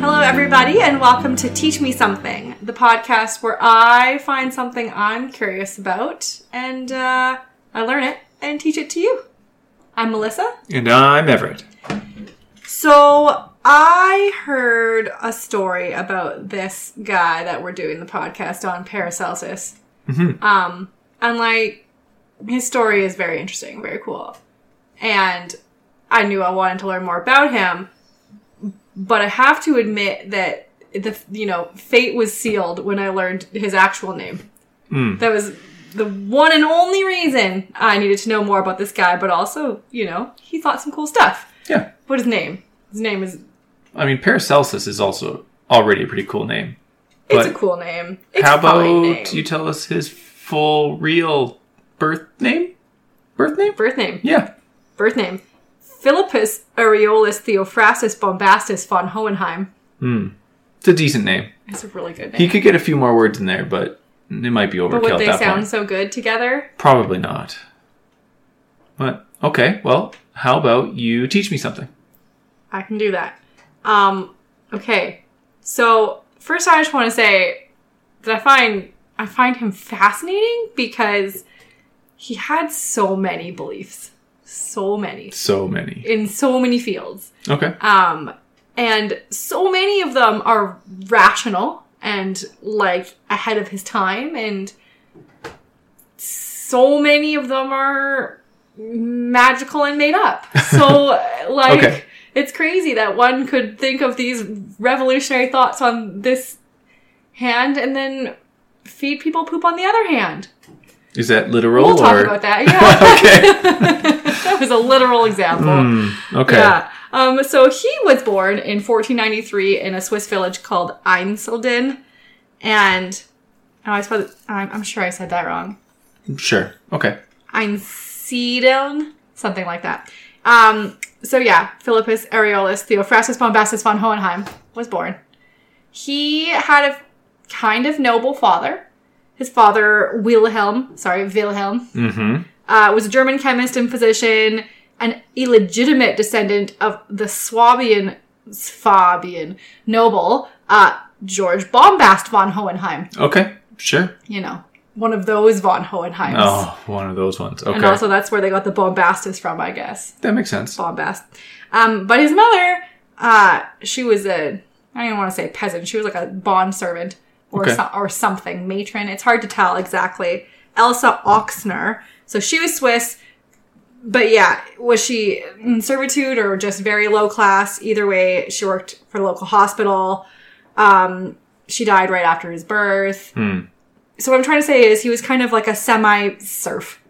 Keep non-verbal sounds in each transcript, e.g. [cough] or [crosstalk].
Hello, everybody, and welcome to Teach Me Something, the podcast where I find something I'm curious about and uh, I learn it and teach it to you. I'm Melissa. And I'm Everett. So I heard a story about this guy that we're doing the podcast on, Paracelsus. Um, and like his story is very interesting, very cool. And I knew I wanted to learn more about him, but I have to admit that the you know fate was sealed when I learned his actual name. That was the one and only reason I needed to know more about this guy. But also, you know, he thought some cool stuff. Yeah. What his name? His name is. I mean, Paracelsus is also already a pretty cool name. It's a cool name. It's How about name. you tell us his full, real birth name? Birth name? birth name? Yeah. Birth name: Philippus Aureolus Theophrastus Bombastus von Hohenheim. Hmm. It's a decent name. It's a really good name. He could get a few more words in there, but it might be overkill but would they sound point. so good together? Probably not. But, okay, well, how about you teach me something? I can do that. Um, okay. So first, I just want to say that I find I find him fascinating because he had so many beliefs, so many So many. in so many fields, Okay. um, and so many of them are rational and like ahead of his time, and so many of them are magical and made up. So [laughs] like Okay. It's crazy that one could think of these revolutionary thoughts on this hand and then feed people poop on the other hand. Is that literal We'll talk or about that. [laughs] Yeah. okay? [laughs] that was a literal example. Hmm, okay. Yeah. Um, so he was born in 1493 in a Swiss village called Einsiedeln. And oh, I suppose I'm, I'm sure I said that wrong. Sure. Okay. Einsiedeln, something like that. Um, so yeah, Philippus Aureolus Theophrastus Bombastus von Hohenheim was born. He had a kind of noble father. His father, Wilhelm, sorry, Wilhelm, Mm-hmm. uh, was a German chemist and physician, an illegitimate descendant of the Swabian, Swabian noble, uh, George Bombast von Hohenheim. Okay. Sure. You know, one of those von Hohenheims. Oh, one of those ones. Okay. And also that's where they got the bombastus from, I guess. that makes sense. Bombast. Um, but his mother, uh, she was a, I don't even want to say peasant. She was like a bond servant or, Okay. so, or something, matron. It's hard to tell exactly. Elsa Ochsner. So she was Swiss, but yeah, was she in servitude or just very low class? Either way, she worked for the local hospital. Um, she died right after his birth. Hmm. So what I'm trying to say is he was kind of like a semi serf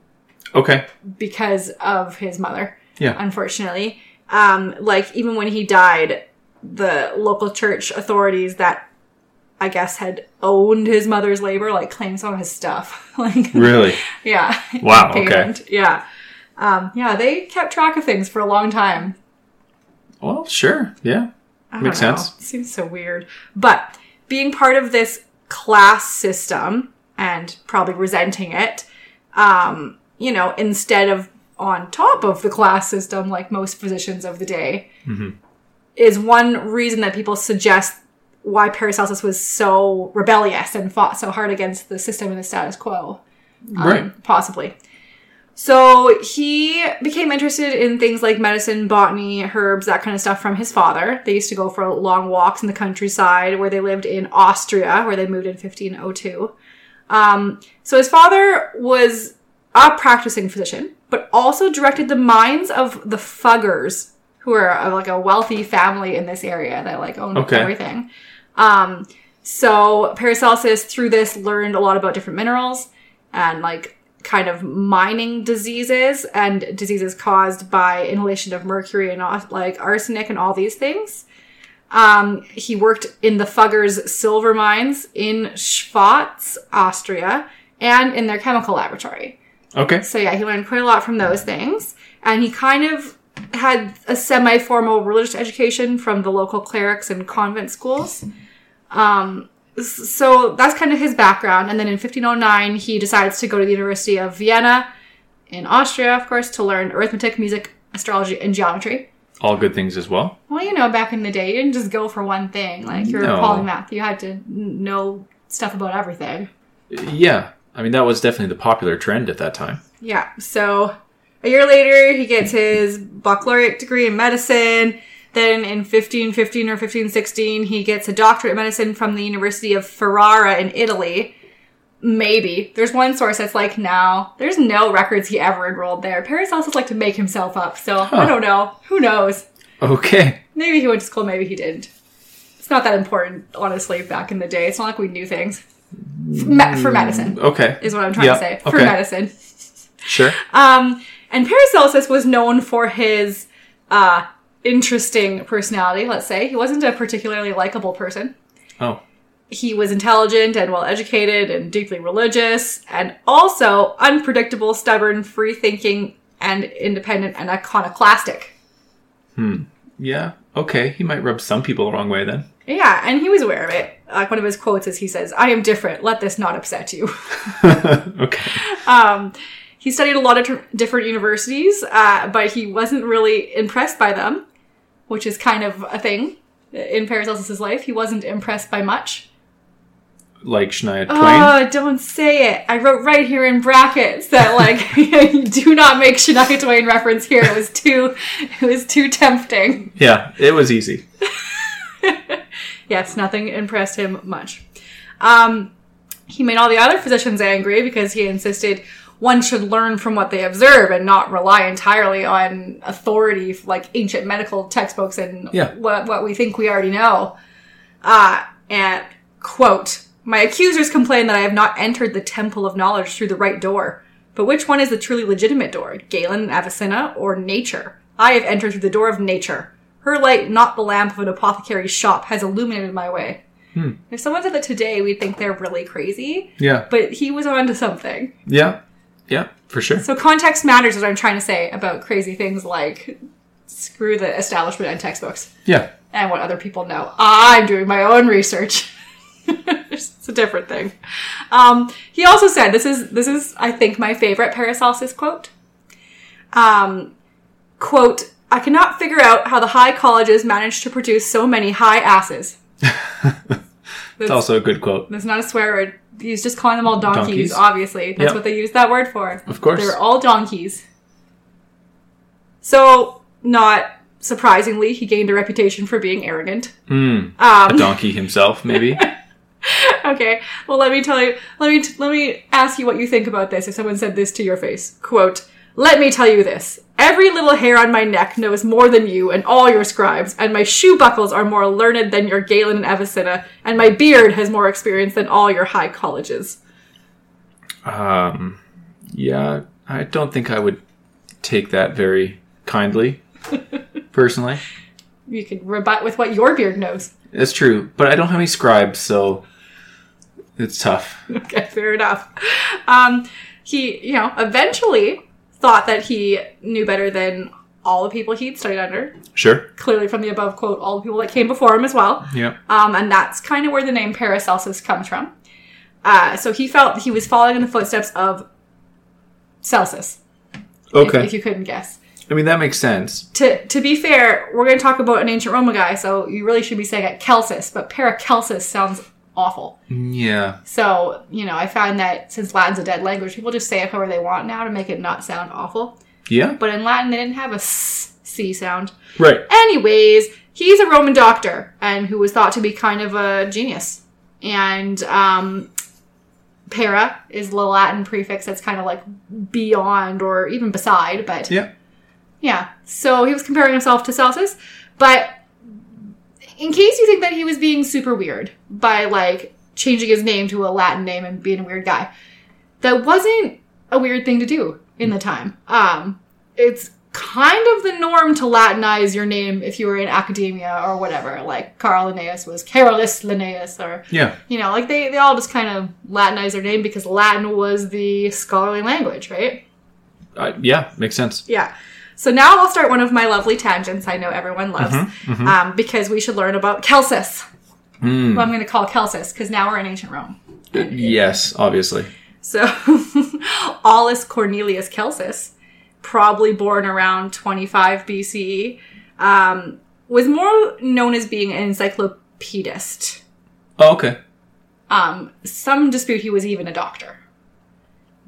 Okay. because of his mother Yeah. unfortunately. Um, like even when he died, the local church authorities that I guess had owned his mother's labor, like claimed some of his stuff. [laughs] like Really? yeah. Wow, [laughs] okay. Yeah. Um, yeah, they kept track of things for a long time. Well, sure. Yeah. Makes know. sense. Seems so weird. But being part of this class system and probably resenting it, um, you know, instead of on top of the class system like most physicians of the day, is one reason that people suggest why Paracelsus was so rebellious and fought so hard against the system and the status quo um, right. possibly. So he became interested in things like medicine, botany, herbs, that kind of stuff from his father. They used to go for long walks in the countryside where they lived in Austria, where they moved in 1502. Um, so his father was a practicing physician, but also directed the minds of the Fuggers, who are like a wealthy family in this area that like owned Okay. everything. Um, so Paracelsus, through this, learned a lot about different minerals and like kind of mining diseases and diseases caused by inhalation of mercury and like arsenic and all these things. Um, he worked in the Fuggers silver mines in Schwaz, Austria, and in their chemical laboratory. Okay. So yeah, he learned quite a lot from those things, and he kind of had a semi-formal religious education from the local clerics and convent schools. Um, so that's kind of his background. And then in 1509, he decides to go to the University of Vienna in Austria, of course, to learn arithmetic, music, astrology, and geometry. All good things as well. Well, you know, back in the day, you didn't just go for one thing. Like you're No. a polymath, you had to know stuff about everything. Yeah. I mean, that was definitely the popular trend at that time. Yeah. So a year later, he gets his baccalaureate degree in medicine. Then in 1515 or 1516, he gets a doctorate in medicine from the University of Ferrara in Italy. Maybe. There's one source that's like, no, there's no records he ever enrolled there. Paris Paracelsus like to make himself up, so I don't know. Who knows? Okay. Maybe he went to school, maybe he didn't. It's not that important, honestly, back in the day. It's not like we knew things. For, me- for medicine, Okay. is what I'm trying Yeah, to say. For okay. medicine. [laughs] Sure. Um, and Paracelsus was known for his uh, interesting personality, let's say. He wasn't a particularly likable person. Oh. He was intelligent and well educated and deeply religious, and also unpredictable, stubborn, free thinking, and independent and iconoclastic. Hmm. Yeah. Okay. He might rub some people the wrong way then. Yeah, and he was aware of it. Like one of his quotes is he says, I am different. Let this not upset you. [laughs] okay. Um, he studied a lot of different universities, uh, but he wasn't really impressed by them, which is kind of a thing in Paracelsus's life. He wasn't impressed by much. Like Shania Twain. Oh, don't say it. I wrote right here in brackets that like [laughs] do not make Shania Twain reference here. It was too it was too tempting. yeah. It was easy. [laughs] Yes, nothing impressed him much. Um, he made all the other physicians angry because he insisted one should learn from what they observe and not rely entirely on authority like ancient medical textbooks and Yeah. what, what we think we already know. Uh, and quote, my accusers complain that I have not entered the temple of knowledge through the right door. But which one is the truly legitimate door? Galen and Avicenna or nature? I have entered through the door of nature. Her light, not the lamp of an apothecary's shop, has illuminated my way. Hmm. If someone said that today, we'd think they're really crazy, Yeah. but he was onto something. Yeah. Yeah. For sure. So context matters is what I'm trying to say about crazy things like screw the establishment and textbooks Yeah. and what other people know. I'm doing my own research. [laughs] [laughs] it's a different thing. Um, he also said, this is, this is, I think, my favorite Paracelsus quote. Um, quote, I cannot figure out how the high colleges manage to produce so many high asses. [laughs] It's also a good quote. That's not a swear word. He's just calling them all donkeys, Donkeys? obviously. That's Yeah. what they use that word for. Of course. They're all donkeys. So, not surprisingly, he gained a reputation for being arrogant. Mm. Um, A donkey himself, maybe. [laughs] [laughs] okay, well, let me tell you, let me, let me ask you what you think about this if someone said this to your face. Quote, let me tell you this. Every little hair on my neck knows more than you and all your scribes, and my shoe buckles are more learned than your Galen and Avicenna, and my beard has more experience than all your high colleges. Um, yeah, I don't think I would take that very kindly, [laughs] personally. You could rebut with what your beard knows. That's true, but I don't have any scribes, so it's tough. [laughs] Okay, fair enough. Um, he, you know, eventually thought that he knew better than all the people he'd studied under. Sure. Clearly, from the above quote, all the people that came before him as well. Yeah. Um, and that's kind of where the name Paracelsus comes from. Uh, so he felt he was following in the footsteps of Celsus. if- Okay. If, you couldn't guess. I mean, that makes sense. To, to be fair, we're going to talk about an ancient Roman guy, so you really should be saying it Celsus, but Paracelsus sounds awful. Yeah. So, you know, I find that since Latin's a dead language, people just say it however they want now to make it not sound awful. Yeah. But in Latin, they didn't have a s- C sound. Right. Anyways, he's a Roman doctor and who was thought to be kind of a genius. And um, para is the Latin prefix that's kind of like beyond or even beside, but Yeah. yeah. So he was comparing himself to Celsus, but in case you think that he was being super weird by like changing his name to a Latin name and being a weird guy, that wasn't a weird thing to do in the time. Um, it's kind of the norm to Latinize your name if you were in academia or whatever. Like Carl Linnaeus was Carolus Linnaeus, or Yeah. you know, like they they all just kind of Latinize their name because Latin was the scholarly language, right? Uh, yeah. Makes sense. Yeah. So now I'll start one of my lovely tangents I know everyone loves, Um, because we should learn about Celsus. Who I'm going to call Celsus because now we're in ancient Rome. Yes, obviously. So [laughs] Aulus Cornelius Celsus, probably born around 25 BCE, um, was more known as being an encyclopedist. Oh, okay. Um, some dispute he was even a doctor.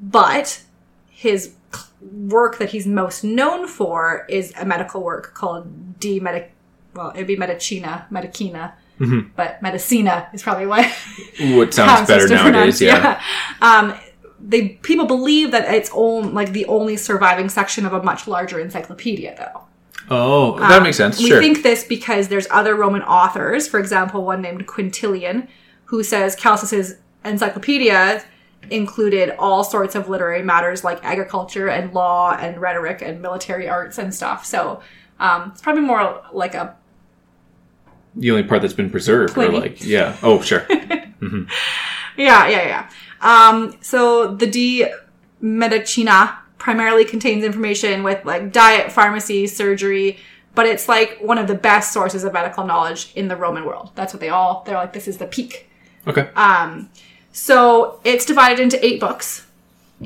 But his work that he's most known for is a medical work called De Medic. Well, it'd be Medicina, Medicina, but Medicina is probably what it sounds better nowadays. pronounce- Yeah. Um, they people believe that it's own like the only surviving section of a much larger encyclopedia, though. Oh, that makes sense. We sure. think this because there's other Roman authors, for example, one named Quintilian, who says Celsus's encyclopedia included all sorts of literary matters like agriculture and law and rhetoric and military arts and stuff. So um, it's probably more like a the only part that's been preserved, or like, yeah. Oh, sure. [laughs] Yeah, yeah, yeah. Um, so the De Medicina primarily contains information with like diet, pharmacy, surgery, but it's like one of the best sources of medical knowledge in the Roman world. That's what they all, they're like, this is the peak. Okay. Um, so it's divided into eight books.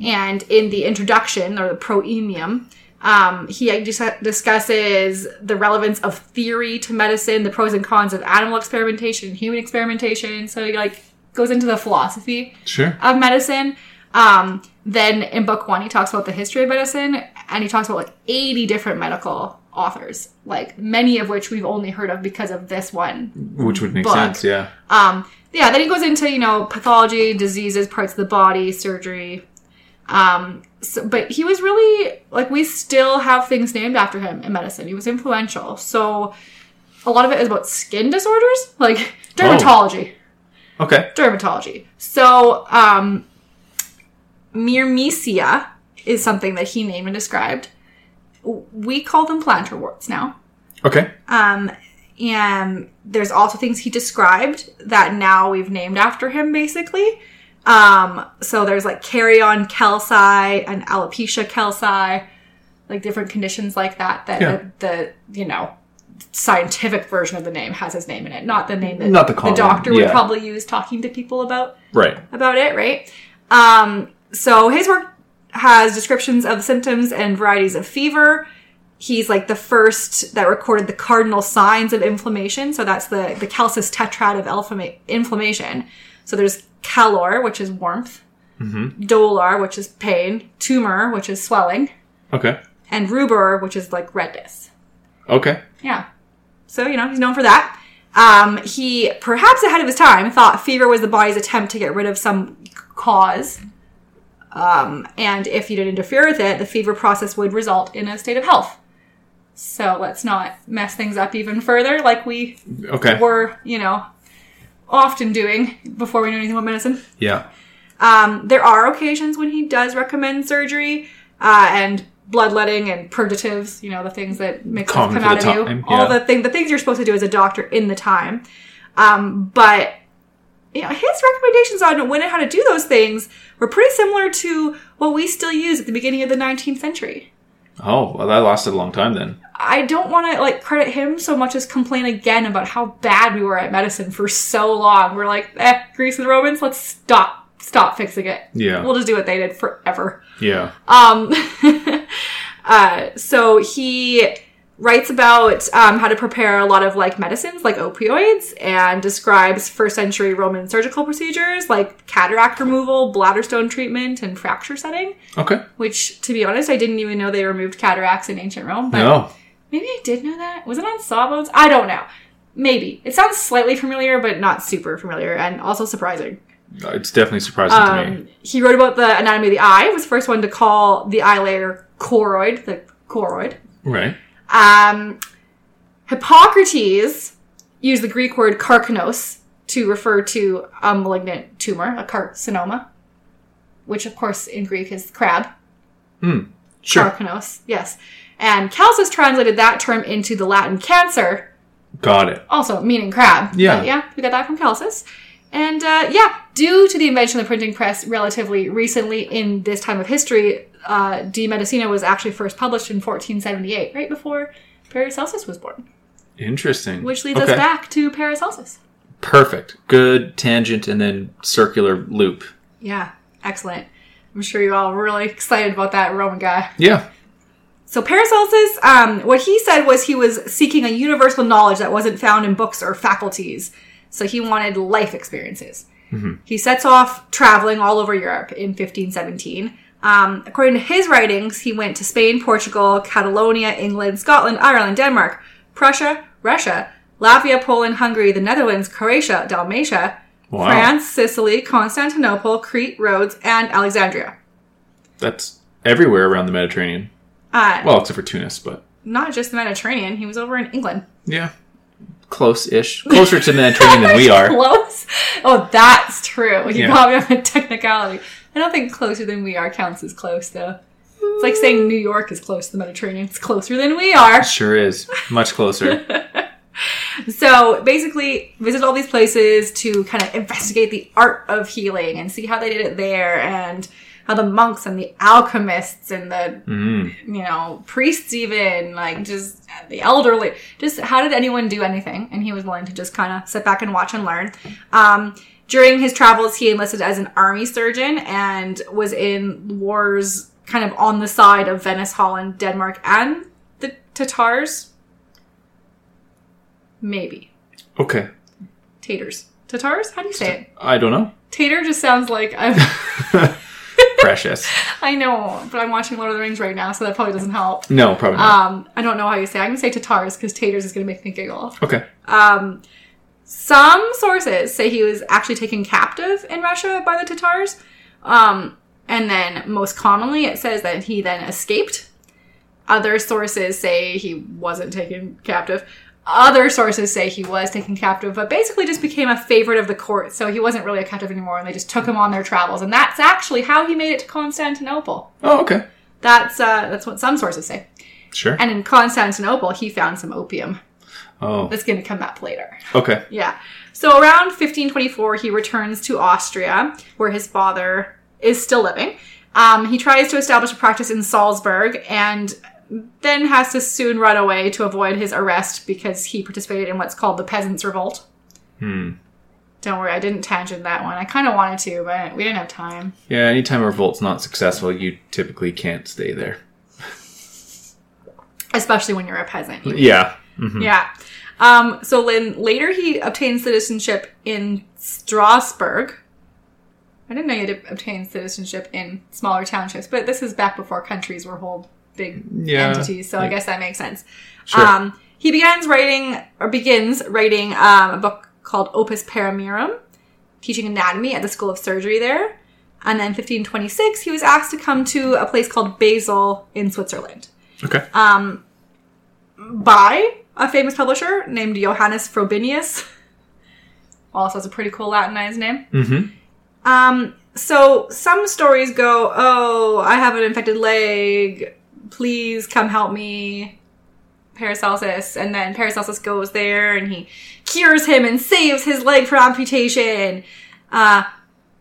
And in the introduction or the proemium, um, he dis- discusses the relevance of theory to medicine, the pros and cons of animal experimentation, human experimentation. So he like goes into the philosophy Sure. of medicine. Um, then in book one, he talks about the history of medicine, and he talks about like 80 different medical authors, like many of which we've only heard of because of this one Which would make book. sense. Yeah. um, yeah, then he goes into you know pathology, diseases, parts of the body, surgery. Um, so, but he was really like we still have things named after him in medicine. He was influential. So a lot of it is about skin disorders, like dermatology. Okay. Dermatology. So um, myrmecia is something that he named and described. We call them plantar warts now. Okay. Um, and there's also things he described that now we've named after him, basically. Um, so there's like kerion Celsi and alopecia Celsi, like different conditions like that. That Yeah. the, the you know scientific version of the name has his name in it, not the name that Not the the doctor would yeah. probably use talking to people about Right. about it, right? Um, so his work has descriptions of symptoms and varieties of fever. He's like the first that recorded the cardinal signs of inflammation. So that's the the calcis tetrad of inflammation. So there's calor, which is warmth, dolor, which is pain, tumor, which is swelling, Okay. and rubor, which is like redness. Okay. Yeah. So, you know, he's known for that. Um, he, perhaps ahead of his time, thought fever was the body's attempt to get rid of some cause. Um, and if you didn't interfere with it, the fever process would result in a state of health. So let's not mess things up even further like we Okay. were, you know, often doing before we knew anything about medicine. Yeah. Um, there are occasions when he does recommend surgery uh, and bloodletting and purgatives. You know the things that make stuff come out of time, you. All the thing, the things you're supposed to do as a doctor in the time. Um, but you know his recommendations on when and how to do those things were pretty similar to what we still use at the beginning of the 19th century. Oh, well, that lasted a long time then. I don't want to like credit him so much as complain again about how bad we were at medicine for so long. We're like, eh, Greece and the Romans, let's stop, stop fixing it. Yeah. We'll just do what they did forever. Yeah. Um, [laughs] uh, so he writes about um, how to prepare a lot of like medicines, like opioids, and describes first century Roman surgical procedures like cataract removal, bladder stone treatment, and fracture setting. Okay. Which, to be honest, I didn't even know they removed cataracts in ancient Rome. But No. maybe I did know that. Was it on sawbones? I don't know. Maybe it sounds slightly familiar, but not super familiar, and also surprising. It's definitely surprising to me. Um, he wrote about the anatomy of the eye. Was the first one to call the eye layer choroid, the choroid. Right. Um, Hippocrates used the Greek word carcinos to refer to a malignant tumor, a carcinoma, which of course in Greek is crab. Hmm. Sure. Carcinos, yes. And Celsus translated that term into the Latin cancer, Got it. also meaning crab. Yeah. But yeah, we got that from Celsus. And uh, yeah, due to the invention of the printing press relatively recently in this time of history, uh, De Medicina was actually first published in 1478, right before Paracelsus was born, Interesting. which leads Okay. us back to Paracelsus. Perfect. Good tangent and then circular loop. Yeah, excellent. I'm sure you're all really excited about that Roman guy. Yeah. So Paracelsus, um, what he said was he was seeking a universal knowledge that wasn't found in books or faculties. So he wanted life experiences. He sets off traveling all over Europe in 1517. Um, according to his writings, he went to Spain, Portugal, Catalonia, England, Scotland, Ireland, Denmark, Prussia, Russia, Latvia, Poland, Hungary, the Netherlands, Croatia, Dalmatia, Wow. France, Sicily, Constantinople, Crete, Rhodes, and Alexandria. That's everywhere around the Mediterranean. Uh, Well, except for Tunis, but not just the Mediterranean, he was over in England. yeah. Close ish. Closer to the Mediterranean than we [laughs] are. Close? Oh, that's true. You Yeah. probably have a technicality. I don't think closer than we are counts as close, though. It's like saying New York is close to the Mediterranean. It's closer than we are. Sure is. Much closer. [laughs] So basically, visit all these places to kind of investigate the art of healing and see how they did it there and how the monks and the alchemists and the, Mm. you know, priests even, like just the elderly, just how did anyone do anything? And he was willing to just kind of sit back and watch and learn. Um, during his travels, he enlisted as an army surgeon and was in wars kind of on the side of Venice, Holland, Denmark, and the Tatars. Maybe. Okay. Tatars. Tatars? How do you say it? I don't know. Tater just sounds like I'm. [laughs] Precious. [laughs] I know, but I'm watching Lord of the Rings right now, so that probably doesn't help. No, probably not. Um, I don't know how you say. it. I'm gonna say Tatars because Taters is gonna make me giggle. okay. Um, some sources say he was actually taken captive in Russia by the Tatars. Um, and then most commonly it says that he then escaped. Other sources say he wasn't taken captive. Other sources say he was taken captive, but basically just became a favorite of the court. So he wasn't really a captive anymore, and they just took him on their travels. And that's actually how he made it to Constantinople. Oh, okay. That's uh, that's what some sources say. Sure. And in Constantinople, he found some opium. Oh, That's going to come up later. okay. Yeah. So around 1524, he returns to Austria, where his father is still living. Um, he tries to establish a practice in Salzburg and then has to soon run away to avoid his arrest because he participated in what's called the Peasants' Revolt. Hmm. Don't worry, I didn't tangent that one. I kind of wanted to, but we didn't have time. Yeah, anytime a revolt's not successful, you typically can't stay there. Especially when you're a peasant. You Yeah. hmm Yeah. Um, so then later he obtained citizenship in Strasbourg. I didn't know you had to obtain citizenship in smaller townships, but this is back before countries were whole big Yeah. entities, so I guess that makes sense. Sure. Um, he begins writing or begins writing um, a book called Opus Paramirum, teaching anatomy at the School of Surgery there. And then 1526, he was asked to come to a place called Basel in Switzerland Okay. um, by a famous publisher named Johannes Frobenius. Also has a pretty cool Latinized name. hmm Um, so some stories go, "Oh, I have an infected leg. Please come help me." Paracelsus, and then Paracelsus goes there and he cures him and saves his leg from amputation. Uh,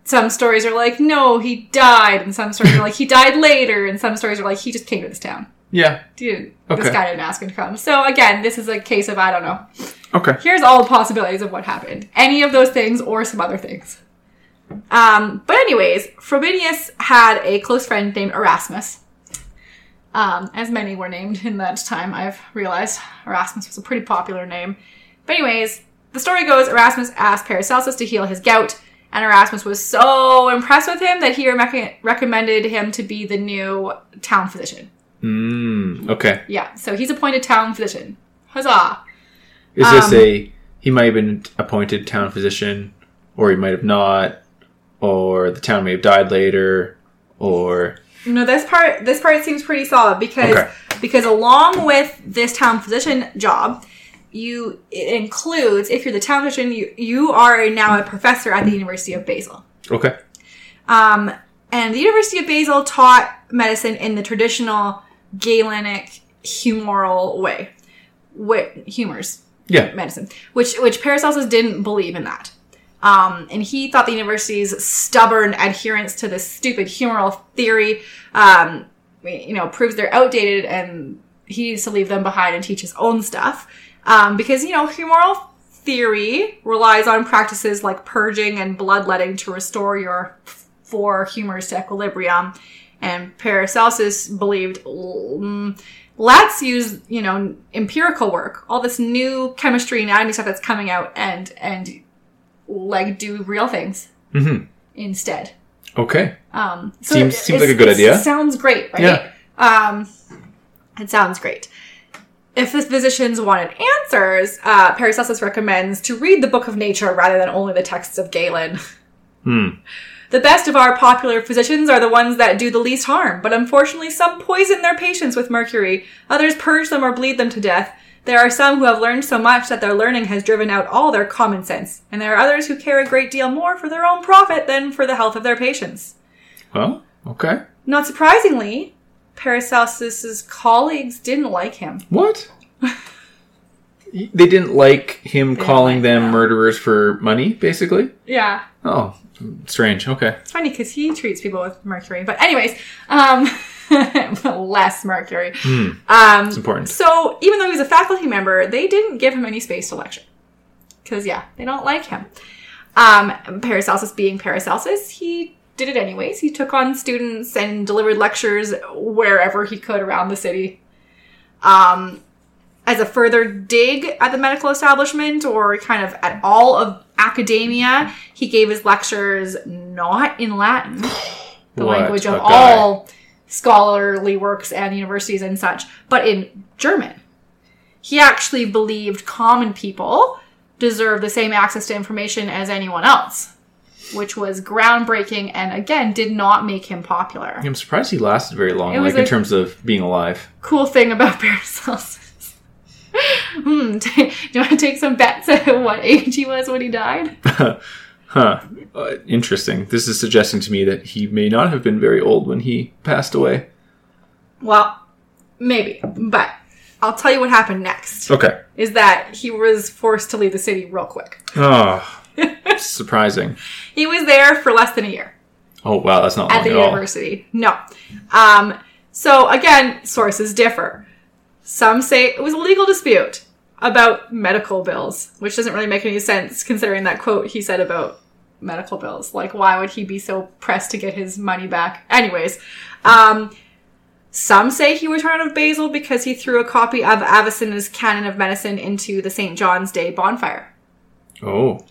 some stories are like, "No, he died," and some stories are like, "He [laughs] died later," and some stories are like, "He just came to this town." Yeah. Dude, Okay. this guy didn't ask him to come. So again, this is a case of I don't know. Okay. Here's all the possibilities of what happened. Any of those things or some other things. Um, but anyways, Frobenius had a close friend named Erasmus. Um, as many were named in that time, I've realized Erasmus was a pretty popular name. But anyways, the story goes Erasmus asked Paracelsus to heal his gout, and Erasmus was so impressed with him that he rec- recommended him to be the new town physician. Mm, okay. Yeah, so he's appointed town physician. Huzzah! Is this Um, a he might have been appointed town physician, or he might have not, or the town may have died later, or No, this part this part seems pretty solid because Okay. because along with this town physician job, you it includes if you're the town physician, you you are now a professor at the University of Basel. okay. Um, and the University of Basel taught medicine in the traditional Galenic humoral way, with humors Yeah. medicine, which which Paracelsus didn't believe in that. Um, and he thought the university's stubborn adherence to this stupid humoral theory, um, you know, proves they're outdated and he needs to leave them behind and teach his own stuff. Um, because, you know, humoral theory relies on practices like purging and bloodletting to restore your four humors to equilibrium. And Paracelsus believed, mm, let's use, you know, empirical work, all this new chemistry and anatomy stuff that's coming out and, and like do real things instead. Okay. Um, so Seems- it- seems like a good idea. Sounds great, right? Yeah. Um, it sounds great. If the physicians wanted answers, uh, Paracelsus recommends to read the Book of Nature rather than only the texts of Galen. Hmm. The best of our popular physicians are the ones that do the least harm, but unfortunately some poison their patients with mercury, others purge them or bleed them to death. There are some who have learned so much that their learning has driven out all their common sense, and there are others who care a great deal more for their own profit than for the health of their patients. Well, okay. Not surprisingly, Paracelsus's colleagues didn't like him. What? [laughs] they didn't like him calling like them that. murderers for money, basically? Yeah, Oh, strange. Okay. it's funny because he treats people with mercury. But anyways, um, [laughs] [laughs] less mercury. Um, It's important. so even though he was a faculty member, they didn't give him any space to lecture because yeah, they don't like him. Um, Paracelsus being Paracelsus, he did it anyways. He took on students and delivered lectures wherever he could around the city. Um, as a further dig at the medical establishment or kind of at all of academia, he gave his lectures not in Latin, the What language of a guy. Scholarly works and universities and such, but in German. He actually believed common people deserve the same access to information as anyone else, which was groundbreaking and again did not make him popular. I'm surprised he lasted very long, It was like in a- terms of being alive. Cool thing about [laughs] Paracelsus. hmm, [laughs] do you want to take some bets at what age he was when he died? [laughs] Huh. Uh, interesting. This is suggesting to me that he may not have been very old when he passed away. Well, maybe, but I'll tell you what happened next. Okay. Is that he was forced to leave the city real quick. Oh, [laughs] surprising. He was there for less than a year. Oh, wow, that's not at the at all. university. No. Um, so again, sources differ. Some say it was a legal dispute about medical bills, which doesn't really make any sense considering that quote he said about medical bills. Like, why would he be so pressed to get his money back? Anyways, um, some say he was run out of Basel because he threw a copy of Avicenna's Canon of Medicine into the St. John's Day bonfire. Oh,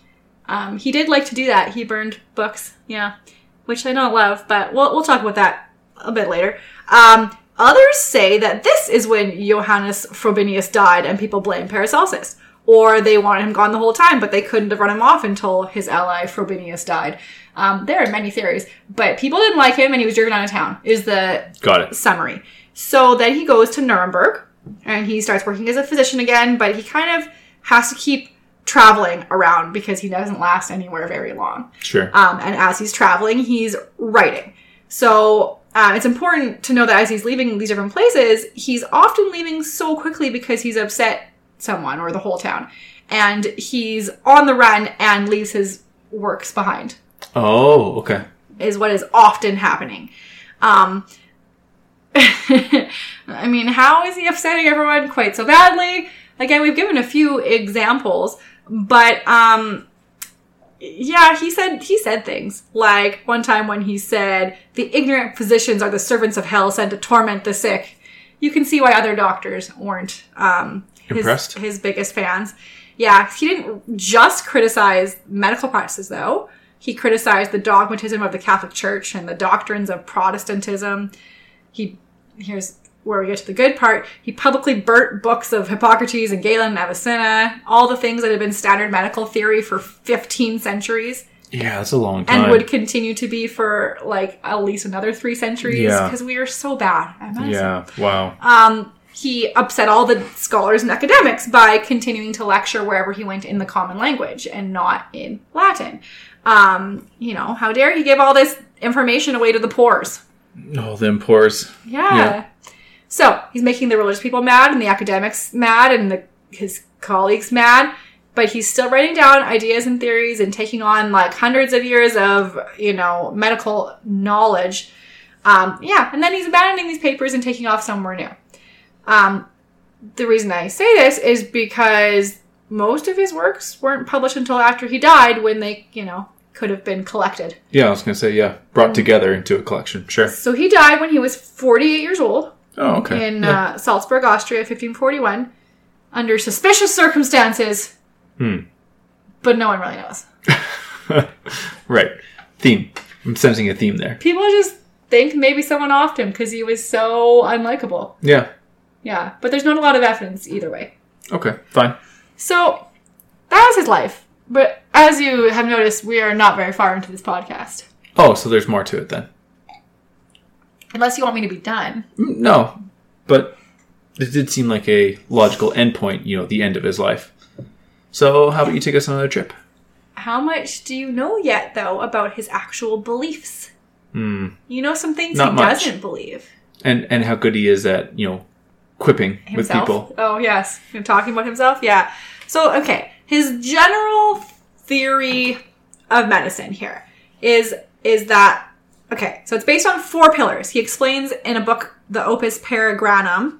Um, he did like to do that. He burned books, yeah, which I don't love, but we'll we'll talk about that a bit later. Um, others say that this is when Johannes Frobenius died, and people blame Paracelsus, or they wanted him gone the whole time, but they couldn't have run him off until his ally Frobenius died. Um, there are many theories, but people didn't like him, and he was driven out of town. Is the got it. summary. So then he goes to Nuremberg and he starts working as a physician again, but he kind of has to keep traveling around because he doesn't last anywhere very long. Sure. Um, and as he's traveling, he's writing. So uh, it's important to know that as he's leaving these different places, he's often leaving so quickly because he's upset someone or the whole town. And he's on the run and leaves his works behind oh, okay. is what is often happening. Um, [laughs] I mean, how is he upsetting everyone quite so badly? Again, we've given a few examples, but um, yeah, he said he said things like one time when he said, "The ignorant physicians are the servants of hell sent to torment the sick." You can see why other doctors weren't um, his, his biggest fans. Yeah, he didn't just criticize medical practices, though. He criticized the dogmatism of the Catholic Church and the doctrines of Protestantism. He here's where we get to the good part. He publicly burnt books of Hippocrates and Galen and Avicenna, all the things that had been standard medical theory for 15 centuries Yeah, that's a long time. and would continue to be for like at least another three centuries Yeah. because we are so bad at medicine. yeah. Wow. Um, he upset all the scholars and academics by continuing to lecture wherever he went in the common language and not in Latin. Um, you know, how dare he give all this information away to the poors? Oh, them pores. Yeah. Yeah. So he's making the religious people mad and the academics mad and the, his colleagues mad. but he's still writing down ideas and theories and taking on like hundreds of years of, you know, medical knowledge. Um, yeah, and then he's abandoning these papers and taking off somewhere new. Um, the reason I say this is because most of his works weren't published until after he died when they, you know, could have been collected. Yeah, I was gonna say yeah, brought together into a collection. Sure. So he died when he was 48 years old Oh, okay. in yeah. uh, Salzburg, Austria, 1541, under suspicious circumstances. Hmm. But no one really knows. [laughs] right. Theme. I'm sensing a theme there. People just think maybe someone offed him because he was so unlikable. Yeah. Yeah, but there's not a lot of evidence either way. Okay. Fine. So that was his life. But as you have noticed, we are not very far into this podcast. Oh, so there's more to it then. Unless you want me to be done. Mm, No, but it did seem like a logical endpoint. You know, the end of his life. So, how about you take us on another trip? How much do you know yet, though, about his actual beliefs? Hmm. You know some things Not he much. doesn't believe. And and how good he is at you know quipping with people. Oh yes, Him talking about himself. Yeah. So okay, his general theory of medicine here is is that okay. So it's based on four pillars. He explains in a book, the Opus Paragranum,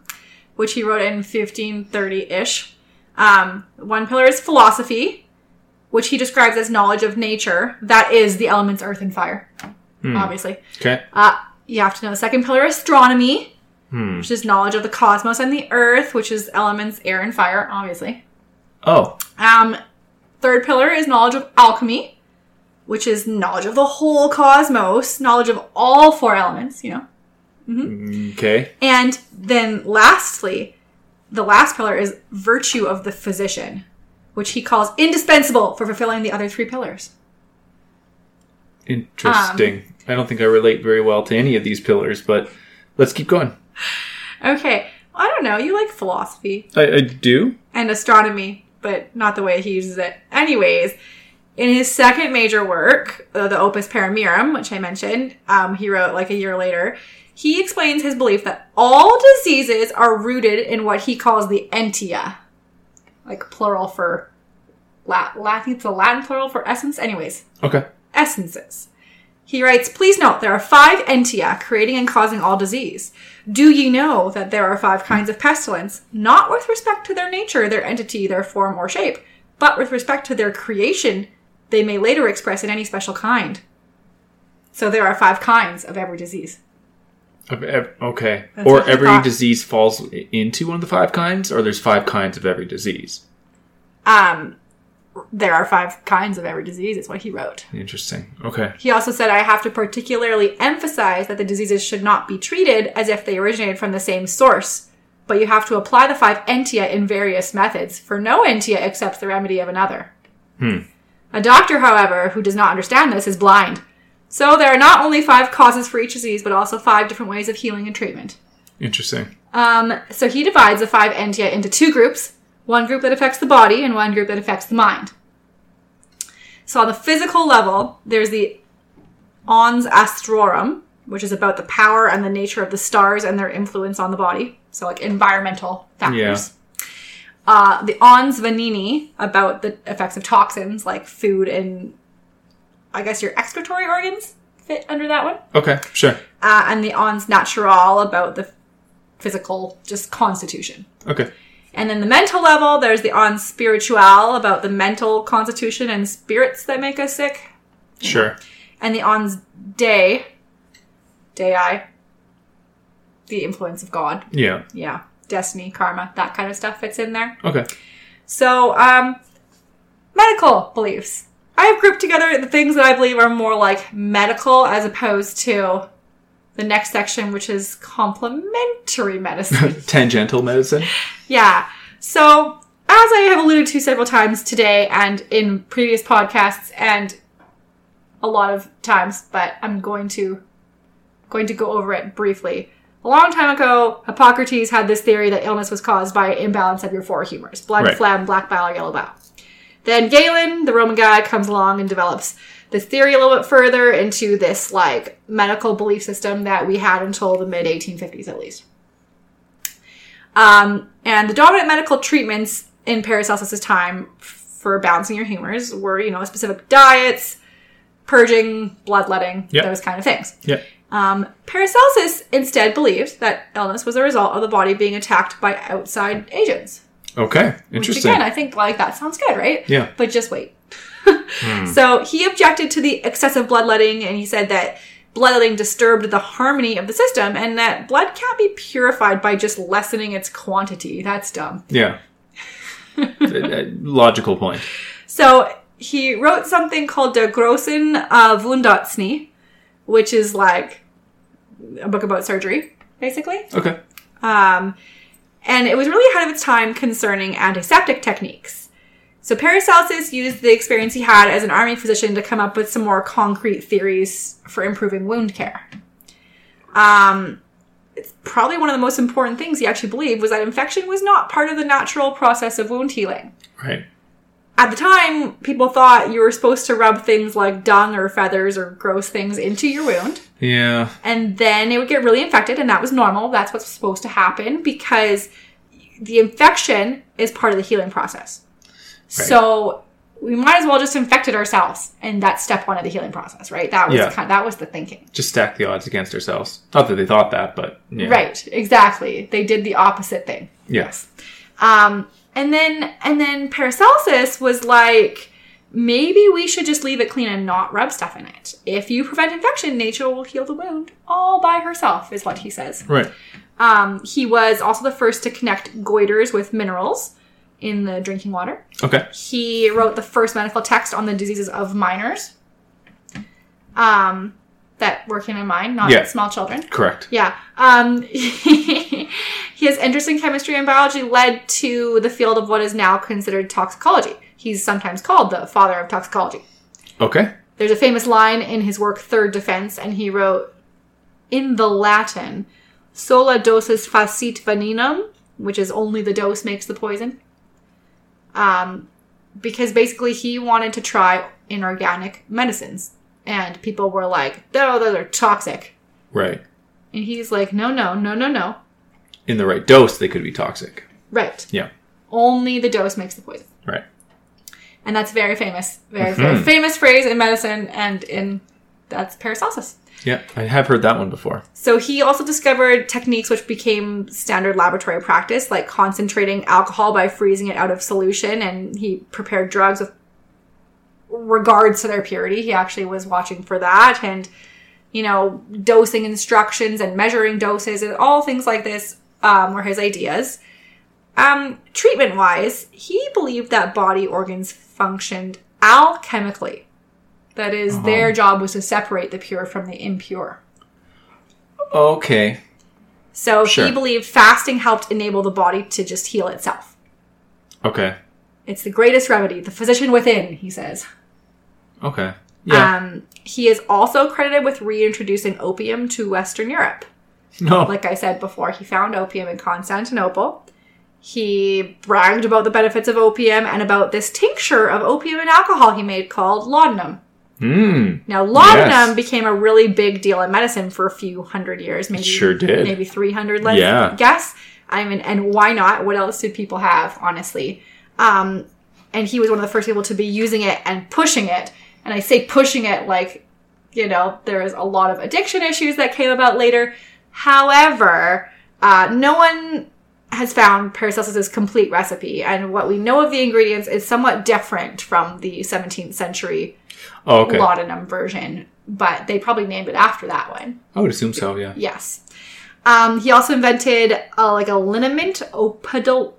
which he wrote in 1530 ish. Um, one pillar is philosophy, which he describes as knowledge of nature. That is the elements earth and fire, obviously. Okay. Uh, you have to know the second pillar, astronomy, Hmm. which is knowledge of the cosmos and the earth, which is elements air and fire, obviously. Oh. Um, third pillar is knowledge of alchemy, which is knowledge of the whole cosmos, knowledge of all four elements, you know. Okay. And then lastly, the last pillar is virtue of the physician, which he calls indispensable for fulfilling the other three pillars. Interesting. Um, I don't think I relate very well to any of these pillars, but let's keep going. Okay, I don't know. You like philosophy. I, I do. and astronomy, but not the way he uses it. Anyways, in his second major work, uh, the Opus Paramirum, which I mentioned, um, he wrote like a year later, he explains his belief that all diseases are rooted in what he calls the entia, like plural for Latin. Latin it's a Latin plural for essence. Anyways, Okay. essences. He writes, Please note there are five entia creating and causing all disease. Do ye know that there are five kinds of pestilence, not with respect to their nature, their entity, their form, or shape, but with respect to their creation, they may later express in any special kind. So there are five kinds of every disease. Okay. That's or every thought. disease falls into one of the five kinds, or there's five kinds of every disease. Um, there are five kinds of every disease, is what he wrote. Interesting. Okay. He also said, I have to particularly emphasize that the diseases should not be treated as if they originated from the same source, but you have to apply the five entia in various methods, for no entia accepts the remedy of another. A doctor, however, who does not understand this is blind. So there are not only five causes for each disease, but also five different ways of healing and treatment. Interesting. Um, so he divides the five entia into two groups one group that affects the body and one group that affects the mind. So on the physical level, there's the ons astrorum, which is about the power and the nature of the stars and their influence on the body. So like environmental factors. Uh, the ons veneni, about the effects of toxins like food and I guess your excretory organs fit under that one Okay. Sure. uh, and the ons natural about the physical just constitution Okay. and then the mental level there's the ons spiritual about the mental constitution and spirits that make us sick Sure. and the ons day Day i the influence of god Yeah. yeah destiny karma that kind of stuff fits in there. Okay. so um medical beliefs. I have grouped together the things that i believe are more like medical as opposed to the next section which is complementary [laughs] medicine. Tangential medicine. yeah. So as i have alluded to several times today and in previous podcasts and a lot of times but i'm going to going to go over it briefly a long time ago hippocrates had this theory that illness was caused by imbalance of your four humors blood Right. phlegm black bile yellow bile then Galen, the Roman guy, comes along and develops this theory a little bit further into this like medical belief system that we had until the mid 1850s at least. Um, and the dominant medical treatments in Paracelsus's time, for balancing your humors were, you know, specific diets, purging, bloodletting, Yep. those kind of things. Yeah. Um, Paracelsus instead believed that illness was a result of the body being attacked by outside agents. Okay. Which Interesting. again, I think like that sounds good, right? Yeah. But just wait. [laughs] So he objected to the excessive bloodletting and he said that bloodletting disturbed the harmony of the system and that blood can't be purified by just lessening its quantity. That's dumb. yeah. A- [laughs] a Logical point. So he wrote something called Der Grossen uh, Wundarznei, which is like a book about surgery, basically. Okay. Um, and it was really ahead of its time concerning antiseptic techniques. So Paracelsus used the experience he had as an army physician to come up with some more concrete theories for improving wound care. Um, it's probably one of the most important things he actually believed was that infection was not part of the natural process of wound healing. Right. At the time, people thought you were supposed to rub things like dung or feathers or gross things into your wound Yeah. and then it would get really infected and that was normal that's what's supposed to happen because the infection is part of the healing process so we might as well just infect it ourselves and that's step one of the healing process right that was Yeah. kind that was the thinking Just stack the odds against ourselves. Not that they thought that, but yeah. right exactly they did the opposite thing Yes. um and then and then paracelsus was like maybe we should just leave it clean and not rub stuff in it if you prevent infection nature will heal the wound all by herself is what he says Right. Um, he was also the first to connect goiters with minerals in the drinking water. Okay. He wrote the first medical text on the diseases of minors um, that work in a mine, not Yeah. small children. Correct. Yeah. Um, [laughs] his interest in chemistry and biology led to the field of what is now considered toxicology. He's sometimes called the father of toxicology. Okay. There's a famous line in his work Third Defense, and he wrote in the Latin, "Sola dosis facit venenum," which is only the dose makes the poison. Um, because basically he wanted to try inorganic medicines, and people were like, "No, those are toxic," Right. and he's like, "No, no, no, no, no, In the right dose, they could be toxic. right. Yeah. Only the dose makes the poison." Right. And that's very famous, very very mm-hmm. famous phrase in medicine, and in that's Paracelsus. Yeah. I have heard that one before. So he also discovered techniques which became standard laboratory practice, like concentrating alcohol by freezing it out of solution, and he prepared drugs with regards to their purity. He actually was watching for that, and you know, dosing instructions and measuring doses and all things like this um, were his ideas. Um, treatment wise, he believed that body organs functioned alchemically. That is, their job was to separate the pure from the impure. Okay. So Sure. he believed fasting helped enable the body to just heal itself. Okay. It's the greatest remedy, the physician within, he says. Okay. Yeah. Um, he is also credited with reintroducing opium to Western Europe. no. Like I said before, he found opium in Constantinople. He bragged about the benefits of opium and about this tincture of opium and alcohol he made called laudanum. Hmm. Now, laudanum Yes. became a really big deal in medicine for a few hundred years. Maybe sure did. Maybe three hundred. Let's Yeah. guess. I mean, and why not? What else did people have? Honestly, um, and he was one of the first people to be using it and pushing it. And I say pushing it like, you know, there is a lot of addiction issues that came about later. However, uh, no one has found Paracelsus's complete recipe, and what we know of the ingredients is somewhat different from the 17th century Oh, okay. laudanum version, but they probably named it after that one. I would assume so. Yeah. Yes. Um, he also invented uh, like a liniment opodil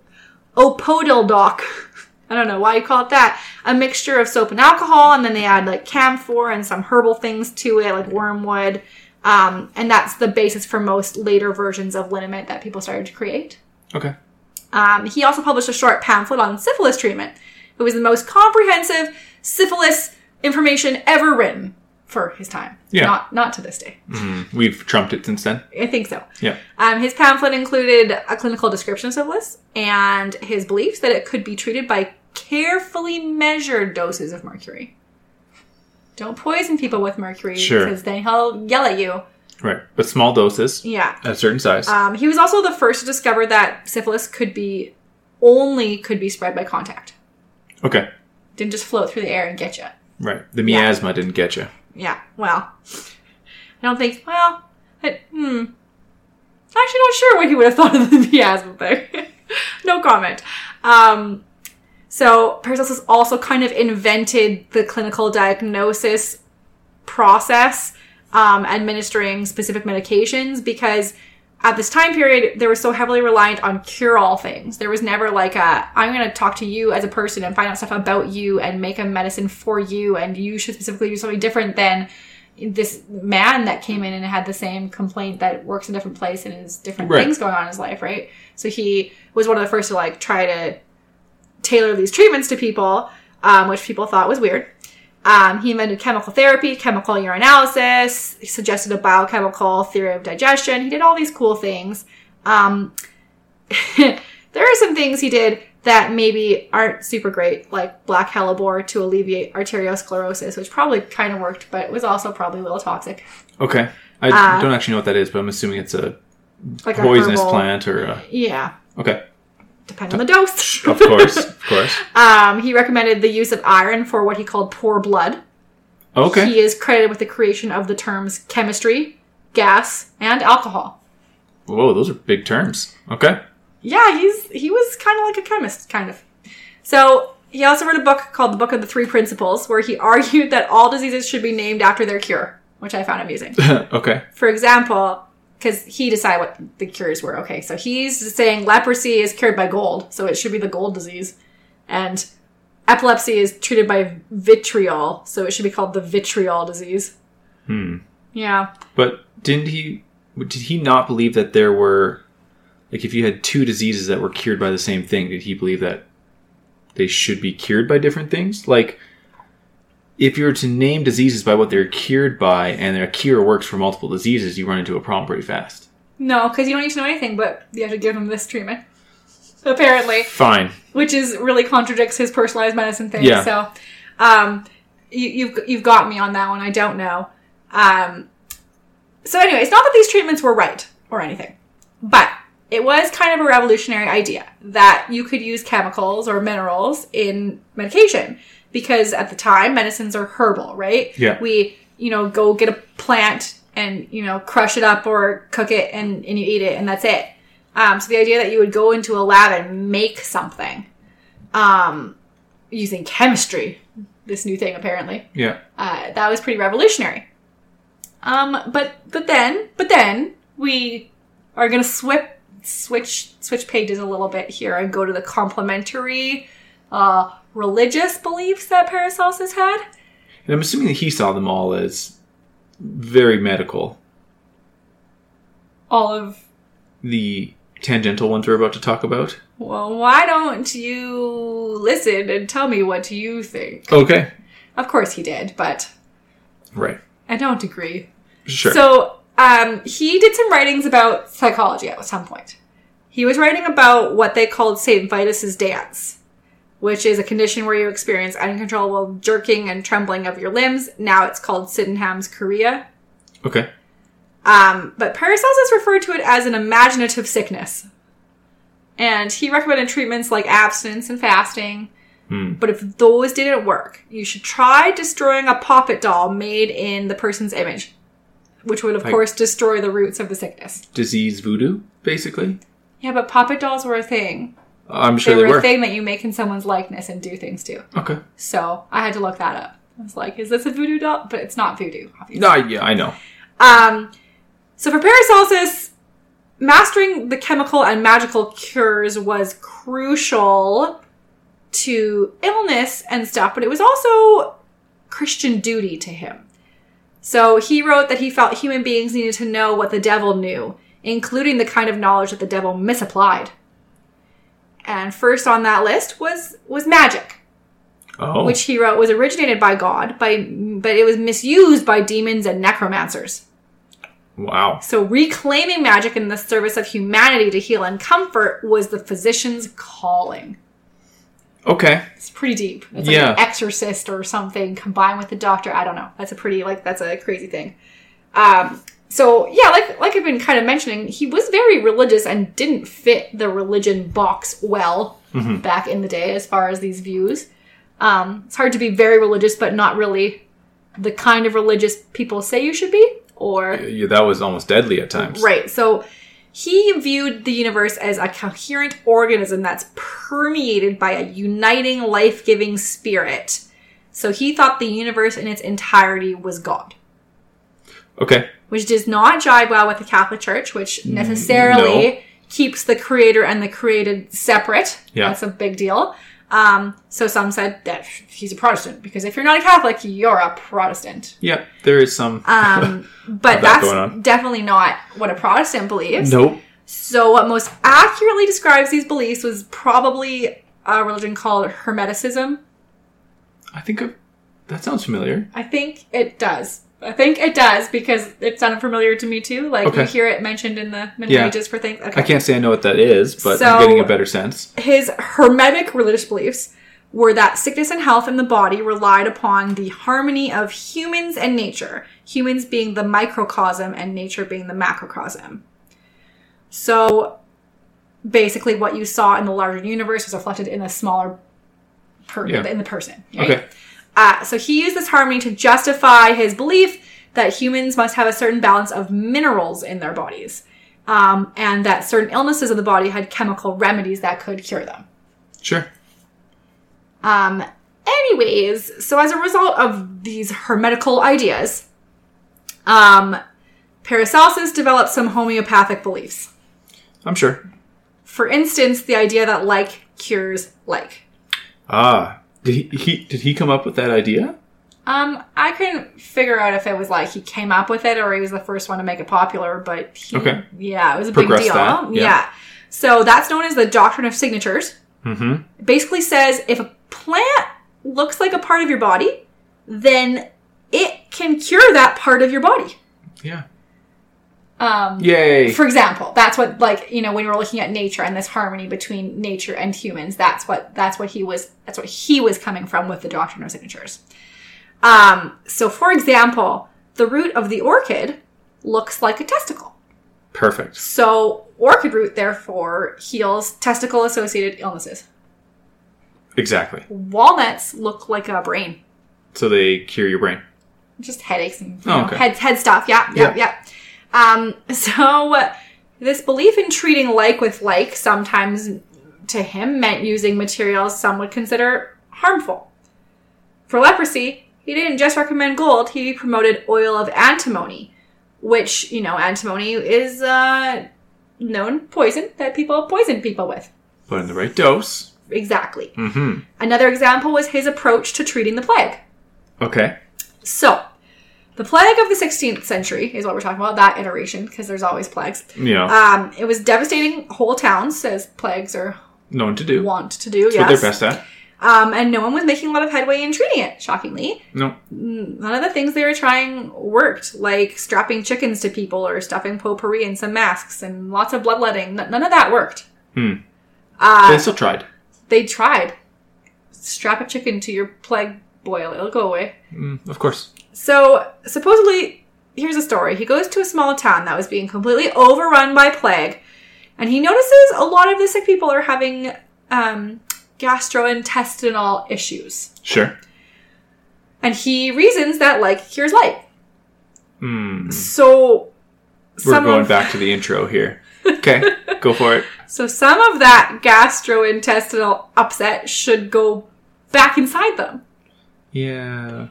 opodeldoc. [laughs] I don't know why you call it that. A mixture of soap and alcohol, and then they add like camphor and some herbal things to it, like wormwood. Um, and that's the basis for most later versions of liniment that people started to create. Okay. Um, he also published a short pamphlet on syphilis treatment. It was the most comprehensive syphilis information ever written for his time. Yeah. Not not to this day. Mm, we've trumped it since then. I think so. Yeah. Um, his pamphlet included a clinical description of syphilis and his beliefs that it could be treated by carefully measured doses of mercury. Don't poison people with mercury Sure. because then he'll yell at you. Right. But small doses Yeah. at a certain size. Um, he was also the first to discover that syphilis could be only could be spread by contact. okay. Didn't just float through the air and get you. Right. The miasma didn't get you. Yeah, well, I don't think. Well, I, hmm. Actually, not sure what he would have thought of the [laughs] miasma thing. no comment. Um, so Paracelsus also kind of invented the clinical diagnosis process, um, administering specific medications because at this time period they were so heavily reliant on cure-all things. There was never like a I'm going to talk to you as a person and find out stuff about you and make a medicine for you and you should specifically do something different than this man that came in and had the same complaint that works in a different place and has different Right. things going on in his life, right? So he was one of the first to like try to tailor these treatments to people, um, which people thought was weird. Um, he invented chemical therapy, chemical urinalysis. He suggested a biochemical theory of digestion. He did all these cool things. Um, [laughs] there are some things he did that maybe aren't super great, like black hellebore to alleviate arteriosclerosis, which probably kind of worked, but it was also probably a little toxic. Okay. I Uh, don't actually know what that is, but I'm assuming it's a Like a poisonous herbal- plant or a... Yeah, Okay. Depending on the dose. Of [laughs] course. of course. Um, he recommended the use of iron for what he called poor blood. Okay. He is credited with the creation of the terms chemistry, gas, and alcohol. Whoa, those are big terms. Okay. Yeah, he's he was kind of like a chemist, kind of. So he also wrote a book called the Book of the Three Principles, where he [laughs] argued that all diseases should be named after their cure, which I found amusing. [laughs] okay. For example, because he decided what the cures were. Okay, so he's saying leprosy is cured by gold, so it should be the gold disease, and epilepsy is treated by vitriol, so it should be called the vitriol disease. Hmm. Yeah. But didn't he... Did he not believe that there were... Like, if you had two diseases that were cured by the same thing, did he believe that they should be cured by different things? Like, if you were to name diseases by what they're cured by, and a cure works for multiple diseases, you run into a problem pretty fast. No, because you don't need to know anything, but you have to give them this treatment. Apparently, Fine. which is really contradicts his personalized medicine thing. Yeah. So, um, you, you've you've got me on that one. I don't know. Um, so anyway, it's not that these treatments were right or anything, but it was kind of a revolutionary idea that you could use chemicals or minerals in medication because at the time medicines are herbal, right? Yeah. We you know go get a plant and you know crush it up or cook it and and you eat it and that's it. Um, so the idea that you would go into a lab and make something um, using chemistry, this new thing apparently, Yeah. uh, that was pretty revolutionary. Um, but but then but then we are gonna swip switch switch pages a little bit here and go to the complementary uh, religious beliefs that Paracelsus had. And I'm assuming that he saw them all as very medical. All of The tangential ones we're about to talk about. well, why don't you listen and tell me what you think? Okay. Of course he did, but Right. I don't agree. Sure. So um, he did some writings about psychology at some point. He was writing about what they called St. Vitus's dance, which is a condition where you experience uncontrollable jerking and trembling of your limbs. Now it's called Sydenham's chorea. okay. Um, but Paracelsus referred to it as an imaginative sickness. And he recommended treatments like abstinence and fasting. Hmm. But if those didn't work, you should try destroying a puppet doll made in the person's image, which would, of Like- course, destroy the roots of the sickness. Disease voodoo, basically. Yeah, but puppet dolls were a thing. I'm sure they, they, were, were. a thing that you make in someone's likeness and do things to. Okay. So I had to look that up. I was like, is this a voodoo doll? But it's not voodoo, obviously. No, yeah, I know. Um, so for Paracelsus, mastering the chemical and magical cures was crucial to illness and stuff, but it was also Christian duty to him. So he wrote that he felt human beings needed to know what the devil knew, including the kind of knowledge that the devil misapplied. And first on that list was was magic Oh. which he wrote was originated by God, by but it was misused by demons and necromancers. wow. So reclaiming magic in the service of humanity to heal and comfort was the physician's calling. Okay. It's pretty deep. It's Yeah. like an exorcist or something combined with the doctor. I don't know. That's a pretty like that's a crazy thing. Um so yeah, like like I've been kind of mentioning, he was very religious and didn't fit the religion box well Mhm. back in the day as far as these views. Um, it's hard to be very religious, but not really the kind of religious people say you should be, or Yeah, that was almost deadly at times. Right. So he viewed the universe as a coherent organism that's permeated by a uniting, life giving spirit. So he thought the universe in its entirety was God, Okay. Which does not jive well with the Catholic Church, which necessarily no. keeps the creator and the created separate. Yeah. That's a big deal. Um, so some said that he's a Protestant because if you're not a Catholic, you're a Protestant. Yeah, there is some. Um, [laughs] but that that's definitely not what a Protestant believes. nope. So, what most accurately describes these beliefs was probably a religion called Hermeticism. I think of, that sounds familiar. I think it does. I think it does because it sounded familiar to me too. Like you hear it mentioned in the Middle Yeah. Ages for things. Okay. I can't say I know what that is, but So- I'm getting a better sense. His Hermetic religious beliefs were that sickness and health in the body relied upon the harmony of humans and nature, humans being the microcosm and nature being the macrocosm. So basically, what you saw in the larger universe was reflected in a smaller per- Yeah. in the person. right? Okay. Uh, so he used this harmony to justify his belief that humans must have a certain balance of minerals in their bodies, um, and that certain illnesses of the body had chemical remedies that could cure them. Sure. Um, anyways, so as a result of these hermetical ideas, um, Paracelsus developed some homeopathic beliefs. I'm sure. For instance, the idea that like cures like. Ah, did he, he did he come up with that idea? Um, I couldn't figure out if it was like he came up with it or he was the first one to make it popular, but he, Okay. yeah, it was a big deal. that, yeah. yeah. So that's known as the doctrine of signatures. Mm-hmm. It basically says if a plant looks like a part of your body, then it can cure that part of your body. Yeah. Um, Yay. for example, that's what like you know when we're looking at nature and this harmony between nature and humans. That's what that's what he was that's what he was coming from with the doctrine of signatures. Um, so, for example, the root of the orchid looks like a testicle. Perfect. So, orchid root therefore heals testicle associated illnesses. Exactly. Walnuts look like a brain. So they cure your brain. just headaches and you Oh, know, okay. head head stuff. Yeah, yeah, yeah. Um, [laughs] so this belief in treating like with like sometimes to him meant using materials some would consider harmful. For leprosy, he didn't just recommend gold; he promoted oil of antimony, which you know antimony is uh, known poison that people poison people with. But in the right dose. Exactly. Mm-hmm. Another example was his approach to treating the plague. Okay. So, the plague of the 16th century is what we're talking about, that iteration, because there's always plagues. Yeah. Um, it was devastating whole towns, as plagues are Known to do. Want to do, yes. what they're best at. Um, and no one was making a lot of headway in treating it, shockingly. No. None of the things they were trying worked, like strapping chickens to people or stuffing potpourri in some masks and lots of bloodletting. None of that worked. Hmm. Uh, they still tried. they tried. Strap a chicken to your plague boil, it'll go away. Mm, of course. So, supposedly, here's a story. He goes to a small town that was being completely overrun by plague, and he notices a lot of the sick people are having um, gastrointestinal issues. Sure. And he reasons that like cures like. Hmm. So, We're going of, back to the intro here. [laughs] Okay. go for it. So some of that gastrointestinal upset should go back inside them. Yeah.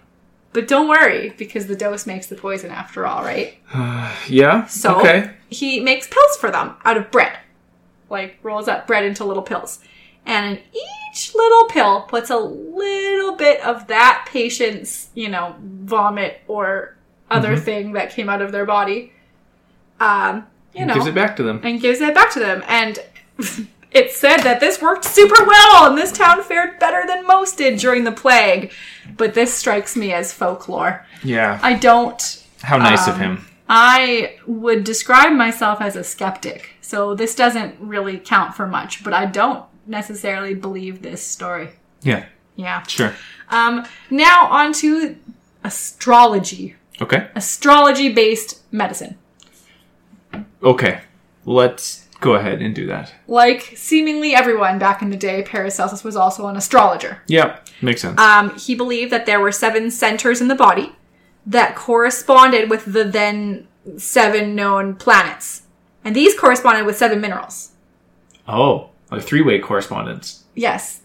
But don't worry, because the dose makes the poison after all, right? [sighs] Yeah. So Okay. he makes pills for them out of bread. Like rolls up bread into little pills. And in each little pill puts a little bit of that patient's, you know, vomit or other Mhm. thing that came out of their body. Um, you know, Gives it back to them. and gives it back to them. And [laughs] it said that this worked super well, and this town fared better than most did during the plague. But this strikes me as folklore. Yeah. I don't How nice of um, him. I would describe myself as a skeptic, so this doesn't really count for much, but I don't necessarily believe this story. Yeah. Yeah. Sure. Um, now on to astrology. Okay. Astrology based medicine. Okay. Let's Go ahead and do that. Like seemingly everyone back in the day, Paracelsus was also an astrologer. Yeah, makes sense. Um, he believed that there were seven centers in the body that corresponded with the then seven known planets. And these corresponded with seven minerals. oh, a three-way correspondence. Yes.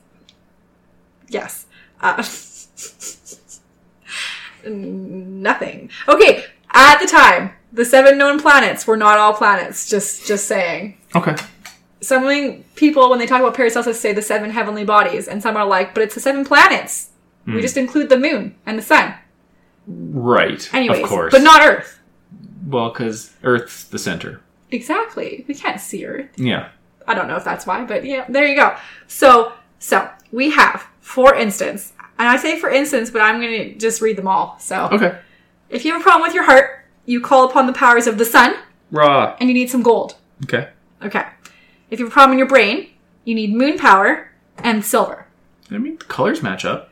Yes. Uh, [laughs] nothing. Okay, at the time, the seven known planets were not all planets, just just saying. Okay. Some people, when they talk about Paracelsus, say the seven heavenly bodies, and some are like, but it's the seven planets. Hmm. We just include the moon and the sun. Right. Anyways, of course. but not Earth. well, because Earth's the center. Exactly. We can't see Earth. Yeah. I don't know if that's why, but yeah, there you go. So, so we have, for instance, and I say for instance, but I'm going to just read them all. So, Okay. if you have a problem with your heart, you call upon the powers of the sun, Ra. and you need some gold. Okay. Okay. If you have a problem in your brain, you need moon power and silver. I mean, the colors match up.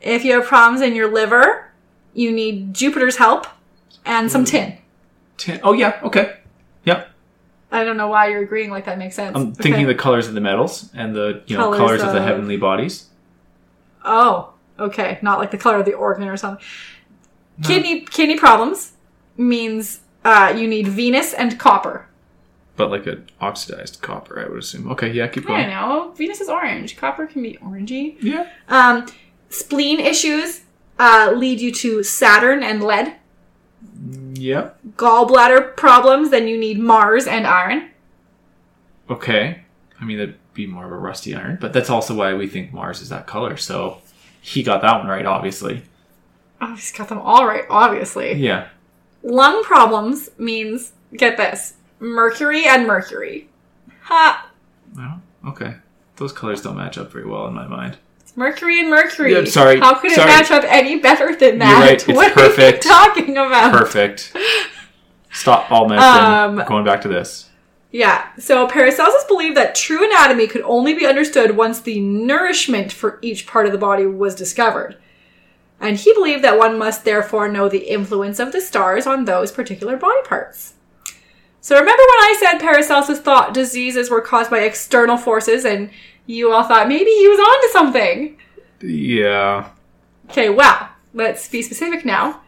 If you have problems in your liver, you need Jupiter's help and some tin. Tin. Oh yeah. Okay. Yep. I don't know why you're agreeing like that makes sense. I'm thinking the colors of the metals and the you know Colors colors, of the of- heavenly bodies. Oh, okay. Not like the color of the organ or something. Kidney kidney problems means uh, you need Venus and copper. But like an oxidized copper, I would assume. Okay, yeah, keep going. I don't know. Venus is orange. Copper can be orangey. Yeah. Um, spleen issues uh, lead you to Saturn and lead. Yep. Gallbladder problems, then you need Mars and iron. Okay. I mean, that'd be more of a rusty iron, but that's also why we think Mars is that color. So he got that one right, obviously. Oh, he's got them all right, obviously. Yeah. Lung problems means, get this, Mercury and Mercury. Ha! Well, okay. Those colors don't match up very well in my mind. It's Mercury and Mercury. Yeah, sorry, How could it match up any better than that? You're right, it's [laughs] what perfect. talking about? Perfect. Stop all medicine. Um, Going back to this. Yeah. So Paracelsus believed that true anatomy could only be understood once the nourishment for each part of the body was discovered. And he believed that one must therefore know the influence of the stars on those particular body parts. So remember when I said Paracelsus thought diseases were caused by external forces and you all thought maybe he was onto something? Yeah. Okay, well, let's be specific now.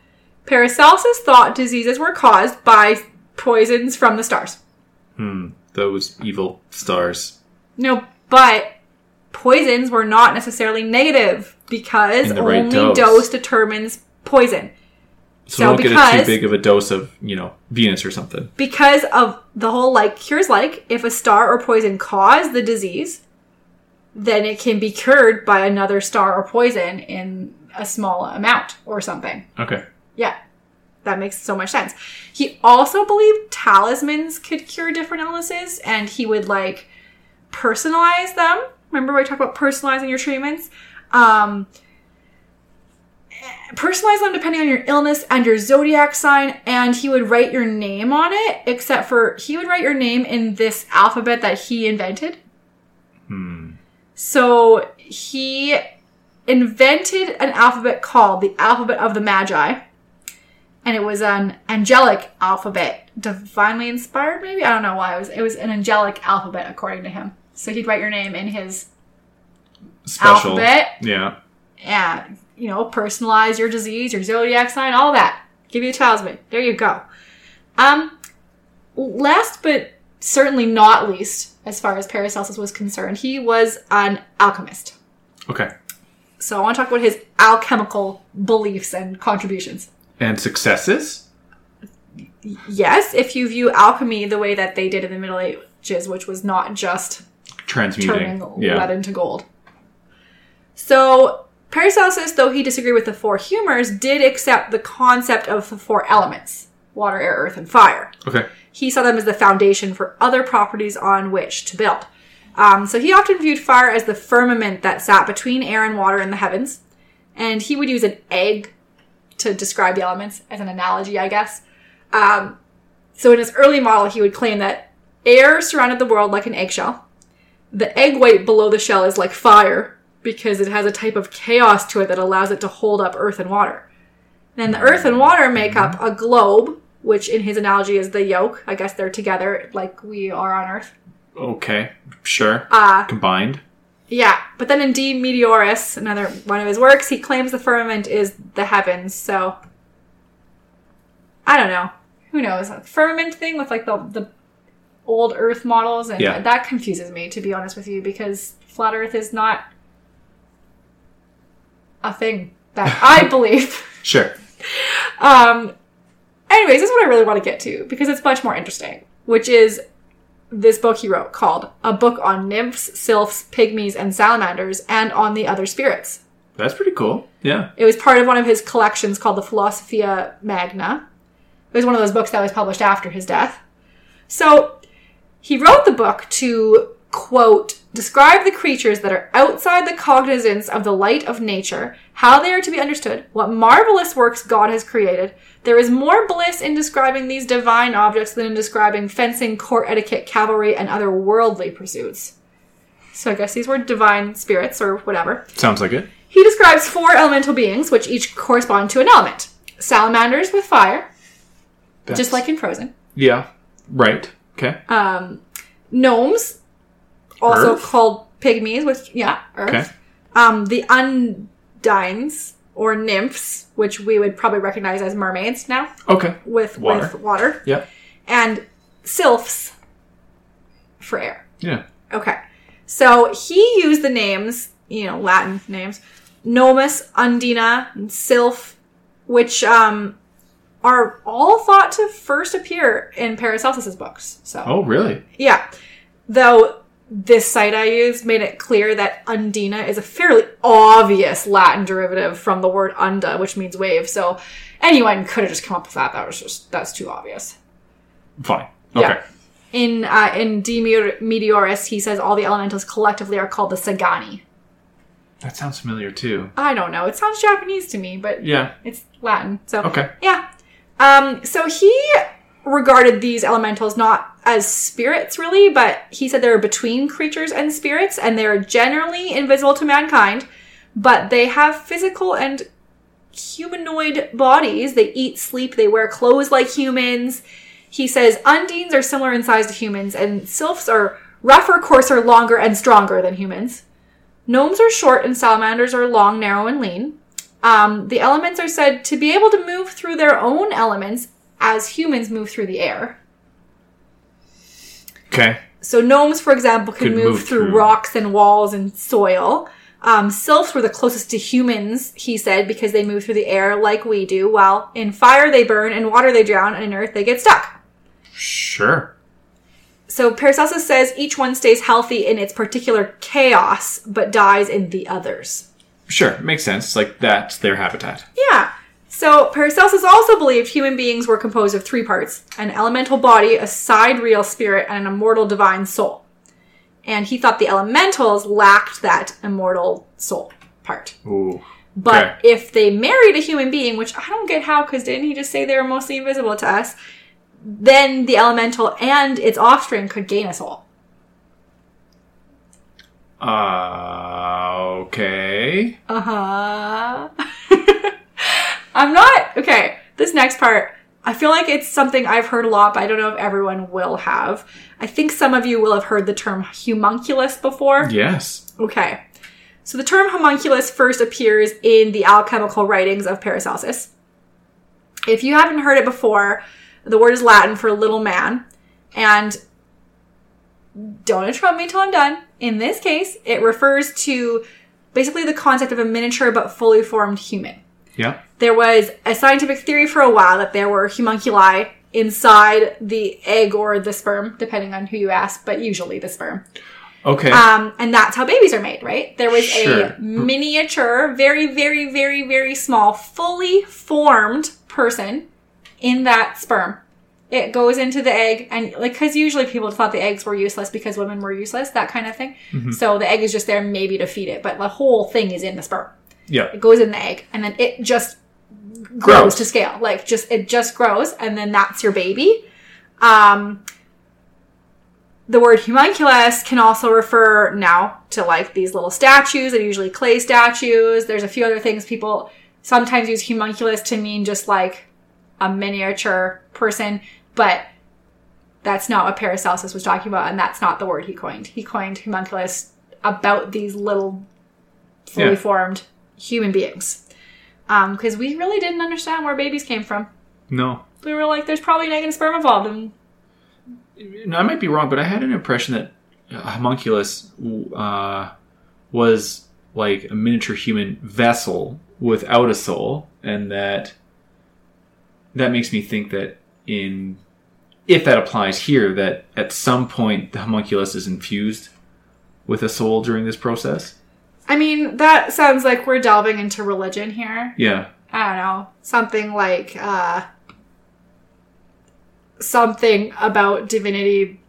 Paracelsus thought diseases were caused by poisons from the stars. Hmm. Those evil stars. No, but poisons were not necessarily negative because the right only dose. dose. determines poison. So, don't get a because- too big of a dose of, you know, Venus or something. Because of the whole like cures like, if a star or poison caused the disease, then it can be cured by another star or poison in a small amount or something. Okay. Yeah. That makes so much sense. He also believed talismans could cure different illnesses and he would like personalize them. Remember we talked about personalizing your treatments? Um personalize them depending on your illness and your zodiac sign and he would write your name on it except for he would write your name in this alphabet that he invented. Hmm. So he invented an alphabet called the alphabet of the Magi. And it was an angelic alphabet, divinely inspired, maybe? I don't know why. It was it was an angelic alphabet according to him. So he'd write your name in his Special. alphabet Yeah. and you know, personalize your disease, your zodiac sign, all that. Give you a talisman. There you go. Um last but certainly not least, as far as Paracelsus was concerned, he was an alchemist. Okay. So I want to talk about his alchemical beliefs and contributions. And successes? Yes, if you view alchemy the way that they did in the Middle Ages, which was not just Transmuting. turning yeah. lead into gold. So Paracelsus, though he disagreed with the four humors, did accept the concept of the four elements water, air, earth, and fire. Okay. He saw them as the foundation for other properties on which to build. Um, so he often viewed fire as the firmament that sat between air and water in the heavens. And he would use an egg to describe the elements as an analogy, I guess. Um, so in his early model, he would claim that air surrounded the world like an eggshell. The egg white below the shell is like fire because it has a type of chaos to it that allows it to hold up earth and water. Then the earth and water make up a globe which in his analogy is the yoke. I guess they're together like we are on Earth. Okay, sure. Uh, Combined. yeah, but then in De Meteoris, another one of his works, he claims the firmament is the heavens. So I don't know. Who knows? Firmament thing with like the the old Earth models, and Yeah. that confuses me to be honest with you because flat Earth is not a thing that I [laughs] believe. Sure. Um, anyways, this is what I really want to get to because it's much more interesting, which is this book he wrote called A Book on Nymphs, Sylphs, Pygmies, and Salamanders, and on the Other Spirits. That's pretty cool. Yeah. It was part of one of his collections called the Philosophia Magna. It was one of those books that was published after his death. So he wrote the book to, quote, describe the creatures that are outside the cognizance of the light of nature, how they are to be understood, what marvelous works God has created. There is more bliss in describing these divine objects than in describing fencing, court etiquette, cavalry, and other worldly pursuits. So I guess these were divine spirits or whatever. Sounds like it. He describes four elemental beings, which each correspond to an element. Salamanders with fire, That's- just like in Frozen. Yeah. Right. Okay. Um, gnomes, also Earth? called pygmies, which yeah, Earth. Okay. Um, the undines or nymphs, which we would probably recognize as mermaids now, Okay. with Water. with water, Yep. and sylphs for air. Yeah. Okay. So he used the names, you know, Latin names, Gnomus, Undina, and Sylph, which um, are all thought to first appear in Paracelsus's books. So, Oh, really? yeah. Though this site I used made it clear that Undina is a fairly obvious Latin derivative from the word unda, which means wave. So anyone could have just come up with that. That was just, that's too obvious. Fine. Okay. Yeah. In uh, in De Meteor- Meteoris, he says all the elementals collectively are called the Sagani. That sounds familiar too. I don't know. It sounds Japanese to me, but Yeah. it's Latin. So Okay. yeah. Um, so he regarded these elementals not as spirits really, but he said they're between creatures and spirits, and they're generally invisible to mankind, but they have physical and humanoid bodies. They eat, sleep, they wear clothes like humans. He says undines are similar in size to humans, and sylphs are rougher, coarser, longer, and stronger than humans. Gnomes are short, and salamanders are long, narrow, and lean. Um, the elements are said to be able to move through their own elements as humans move through the air. Okay. So gnomes, for example, can Could move, move through, through. rocks and walls and soil. Um, sylphs were the closest to humans, he said, because they move through the air like we do. While in fire they burn, in water they drown, and in earth they get stuck. Sure. So Paracelsus says each one stays healthy in its particular chaos, but dies in the others. Sure. Makes sense. Like that's their habitat. Yeah. So Paracelsus also believed human beings were composed of three parts an elemental body, a sidereal spirit, and an immortal divine soul. And he thought the elementals lacked that immortal soul part. Ooh. But Okay. if they married a human being, which I don't get how, because didn't he just say they were mostly invisible to us? Then the elemental and its offspring could gain a soul. Uh, okay. Uh huh. [laughs] I'm not okay. This next part, I feel like it's something I've heard a lot, but I don't know if everyone will have. I think some of you will have heard the term homunculus before. Yes. Okay. So the term homunculus first appears in the alchemical writings of Paracelsus. If you haven't heard it before, the word is Latin for little man. And don't interrupt me till I'm done. In this case, it refers to basically the concept of a miniature but fully formed human. Yeah. There was a scientific theory for a while that there were homunculi inside the egg or the sperm, depending on who you ask, but usually the sperm. Okay. Um, and that's how babies are made, right? There was Sure. a miniature, very, very, very, very small, fully formed person in that sperm. It goes into the egg, and like, because usually people thought the eggs were useless because women were useless, that kind of thing. So the egg is just there maybe to feed it, but the whole thing is in the sperm. Yeah. It goes in the egg, and then it just grows Grows. to scale. Like, just it just grows, and then that's your baby. Um, the word homunculus can also refer now to like these little statues are usually clay statues. There's a few other things people sometimes use homunculus to mean just like a miniature person, but that's not what Paracelsus was talking about, and that's not the word he coined. He coined homunculus about these little fully Yeah. formed human beings. Because we really didn't understand where babies came from. No. We were like, there's probably an egg and sperm involved, and No, I might be wrong, but I had an impression that homunculus uh, was like a miniature human vessel without a soul, and that that makes me think that in if that applies here, that at some point the homunculus is infused with a soul during this process. I mean, that sounds like we're delving into religion here. Yeah, I don't know, something like uh something about divinity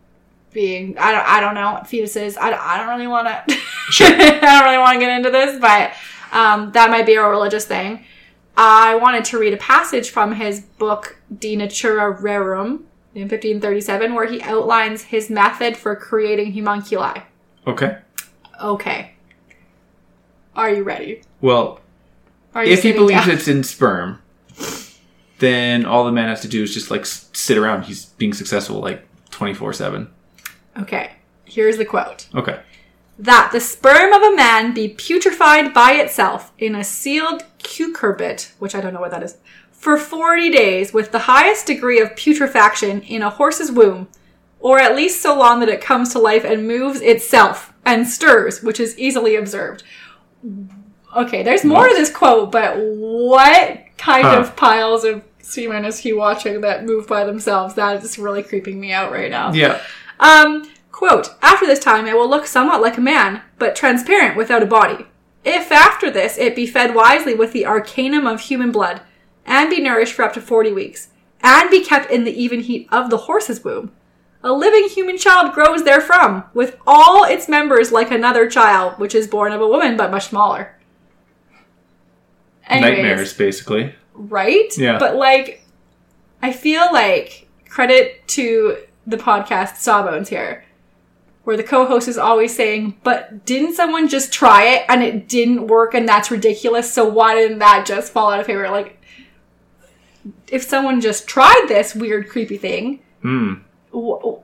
being I don't I don't know fetuses. I don't, I don't really want to [laughs] Sure. I don't really want to get into this, but um, that might be a religious thing. I wanted to read a passage from his book De Natura Rerum in 1537 where he outlines his method for creating homunculi. okay. Okay. Are you ready? Well, Are you if he sitting believes down? it's in sperm, then all the man has to do is just like s- sit around. He's being successful like twenty four seven. Okay. Here's the quote. Okay. that the sperm of a man be putrefied by itself in a sealed cucurbit, which I don't know what that is, for 40 days with the highest degree of putrefaction in a horse's womb, or at least so long that it comes to life and moves itself and stirs, which is easily observed. Okay, there's more What? to this quote, but what kind Huh. of piles of semen is he watching that move by themselves? That is really creeping me out right now. Yeah. Um, quote, after this time it will look somewhat like a man, but transparent without a body. If after this it be fed wisely with the arcanum of human blood, and be nourished for up to forty weeks, and be kept in the even heat of the horse's womb, a living human child grows therefrom, with all its members like another child, which is born of a woman but much smaller. Anyways, Nightmares, basically. right? Yeah. But like, I feel like credit to the podcast Sawbones here, where the co-host is always saying, "But didn't someone just try it and it didn't work, and that's ridiculous? So why didn't that just fall out of favor?" Like, if someone just tried this weird, creepy thing, Hmm. W- oh,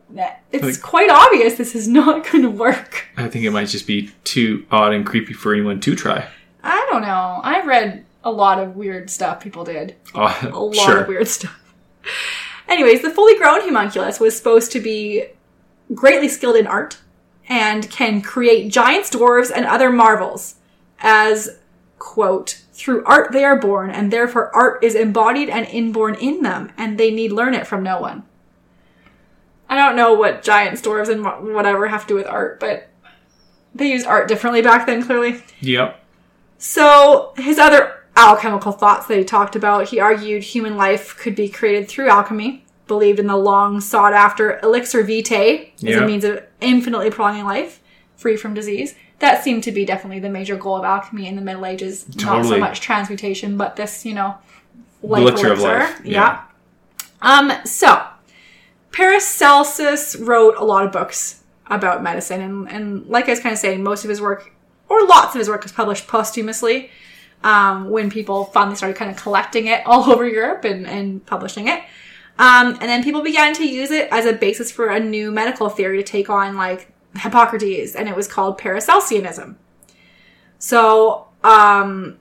it's quite obvious this is not [laughs] going to work. I think it might just be too odd and creepy for anyone to try. I don't know. I've read a lot of weird stuff people did. Uh, a Oh, lot sure. of weird stuff. Anyways, the fully grown homunculus was supposed to be greatly skilled in art and can create giants, dwarves, and other marvels. As, quote, through art they are born, and therefore art is embodied and inborn in them, and they need learn it from no one. I don't know what giants, dwarves, and whatever have to do with art, but they used art differently back then, clearly. Yep. So, his other alchemical thoughts that he talked about, he argued human life could be created through alchemy, believed in the long sought after elixir vitae as Yeah. a means of infinitely prolonging life, free from disease. That seemed to be definitely the major goal of alchemy in the Middle Ages. Not so much transmutation, but this, you know, life elixir elixir. of life, Yeah. yeah. Um, so, Paracelsus wrote a lot of books about medicine, and, and like I was kind of saying, most of his work, or lots of his work, was published posthumously um, when people finally started kind of collecting it all [laughs] over Europe and, and publishing it. Um, and then people began to use it as a basis for a new medical theory to take on like Hippocrates, and it was called Paracelsianism. So, um,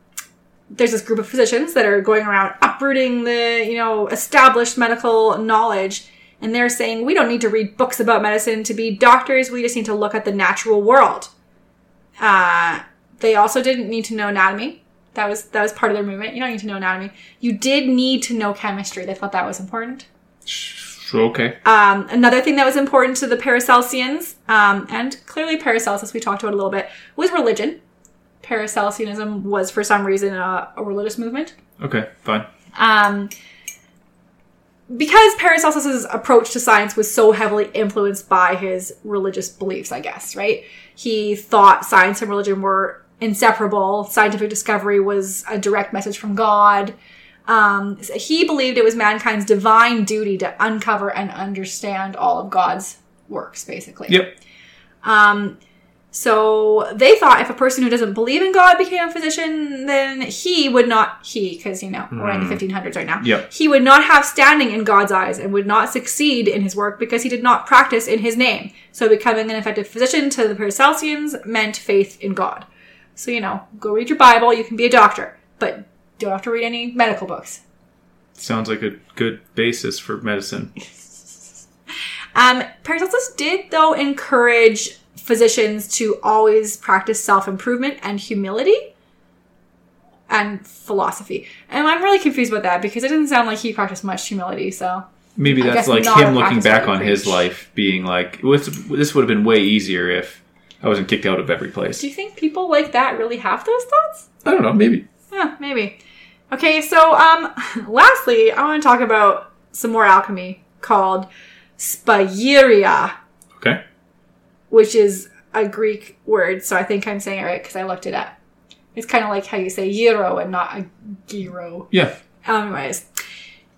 there's this group of physicians that are going around uprooting the, you know, established medical knowledge. And they're saying, we don't need to read books about medicine to be doctors. We just need to look at the natural world. Uh, they also didn't need to know anatomy. That was, that was part of their movement. You don't need to know anatomy. You did need to know chemistry. They thought that was important. Okay. Um, another thing that was important to the Paracelsians, um, and clearly Paracelsus, we talked about a little bit, was religion. Paracelsianism was, for some reason, a, a religious movement. Okay. Fine. Um, because Paracelsus's approach to science was so heavily influenced by his religious beliefs, I guess, right? He thought science and religion were inseparable. Scientific discovery was a direct message from God. Um, he believed it was mankind's divine duty to uncover and understand all of God's works, basically. Yep. Um, So they thought if a person who doesn't believe in God became a physician, then he would not, he, because, you know, we're in the 1500s right now, Yep. he would not have standing in God's eyes and would not succeed in his work because he did not practice in his name. So becoming an effective physician to the Paracelsians meant faith in God. So, you know, go read your Bible, you can be a doctor, but don't have to read any medical books. Sounds like a good basis for medicine. [laughs] Um, Paracelsus did, though, encourage physicians to always practice self improvement and humility and philosophy. And I'm really confused about that because it doesn't sound like he practiced much humility. So Maybe that's like him looking back on his life, being like, "This would have been way easier if I wasn't kicked out of every place." do you think people like that really have those thoughts? I don't know. Maybe. Yeah, maybe. Okay, so um, [laughs] lastly, I want to talk about some more alchemy called spagyria. Which is a Greek word, so I think I'm saying it right because I looked it up. It's kind of like how you say gyro and not a gyro. Yeah. Anyways,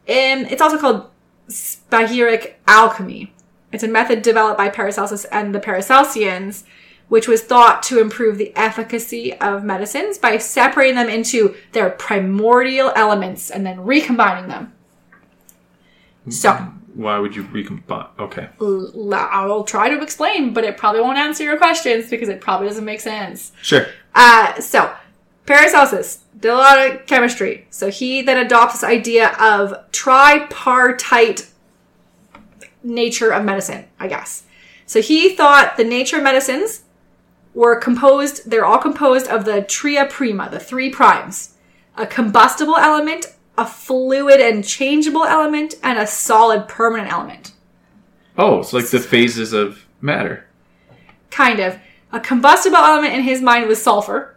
um, it's also called spagyric alchemy. It's a method developed by Paracelsus and the Paracelsians, which was thought to improve the efficacy of medicines by separating them into their primordial elements and then recombining them. So, Why would you recombine? Okay. I will try to explain, but it probably won't answer your questions because it probably doesn't make sense. Sure. Uh, so, Paracelsus did a lot of chemistry. So he then adopts this idea of tripartite nature of medicine, I guess. So he thought the nature of medicines were composed, they're all composed of the tria prima, the three primes. A combustible element, a fluid and changeable element, and a solid permanent element. Oh, it's like the phases of matter. Kind of. A combustible element in his mind was sulfur.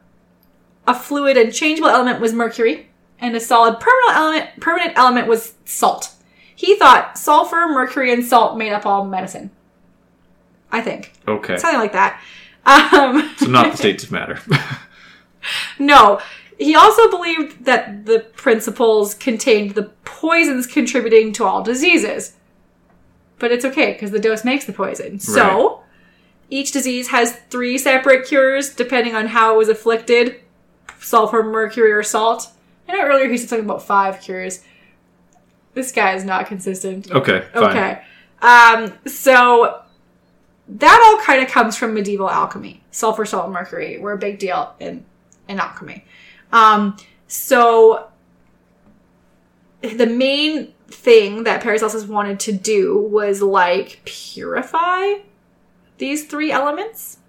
A fluid and changeable element was mercury. And a solid permanent element, permanent element was salt. He thought sulfur, mercury, and salt made up all medicine. I think. Okay. Something like that. Um, So not the states of matter. [laughs] no. He also believed that the principles contained the poisons contributing to all diseases. But it's okay because the dose makes the poison. So, each disease has three separate cures depending on how it was afflicted sulfur, mercury, or salt. I know earlier he said something about five cures. This guy is not consistent. okay. Fine. Okay. Um, so that all kind of comes from medieval alchemy. Sulfur, salt, and mercury were a big deal in, in alchemy. Um, so the main thing that Paracelsus wanted to do was like purify these three elements.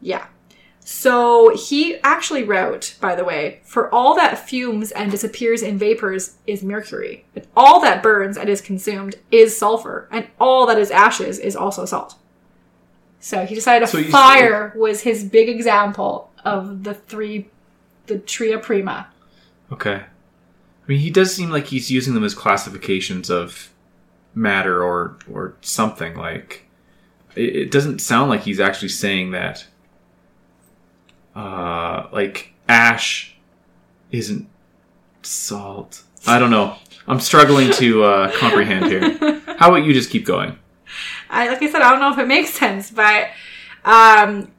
Yeah. So he actually wrote, by the way, for all that fumes and disappears in vapors is mercury, and all that burns and is consumed is sulfur, and all that is ashes is also salt. So he decided So fire was his big example of the three, the tria prima. Okay. I mean, he does seem like he's using them as classifications of matter or or something. Like, it, it doesn't sound like he's actually saying that. Uh, like ash isn't salt. I don't know. I'm struggling to uh, comprehend here. [laughs] How about you just keep going? I like I said, I don't know if it makes sense, but um,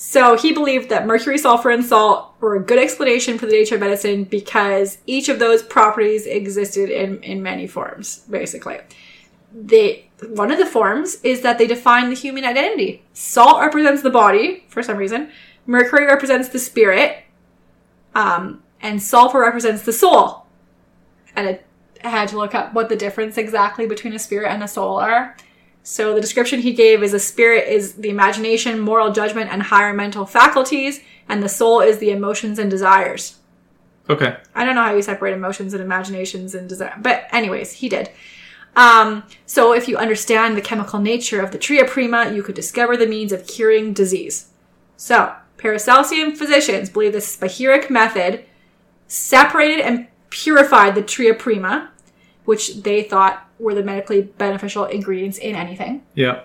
so he believed that mercury, sulfur, and salt were a good explanation for the nature of medicine because each of those properties existed in in many forms. Basically, they one of the forms is that they define the human identity. Salt represents the body for some reason. Mercury represents the spirit, um, and sulfur represents the soul. And it I had to look up what the difference exactly between a spirit and a soul are. So the description he gave is a spirit is the imagination, moral judgment, and higher mental faculties, and the soul is the emotions and desires. Okay. I don't know how you separate emotions and imaginations and desire, but anyways, he did. Um, so if you understand the chemical nature of the tria prima, you could discover the means of curing disease. So Paracelsian physicians believe this spagyric method separated and purified the tria prima, which they thought were the medically beneficial ingredients in anything. Yeah.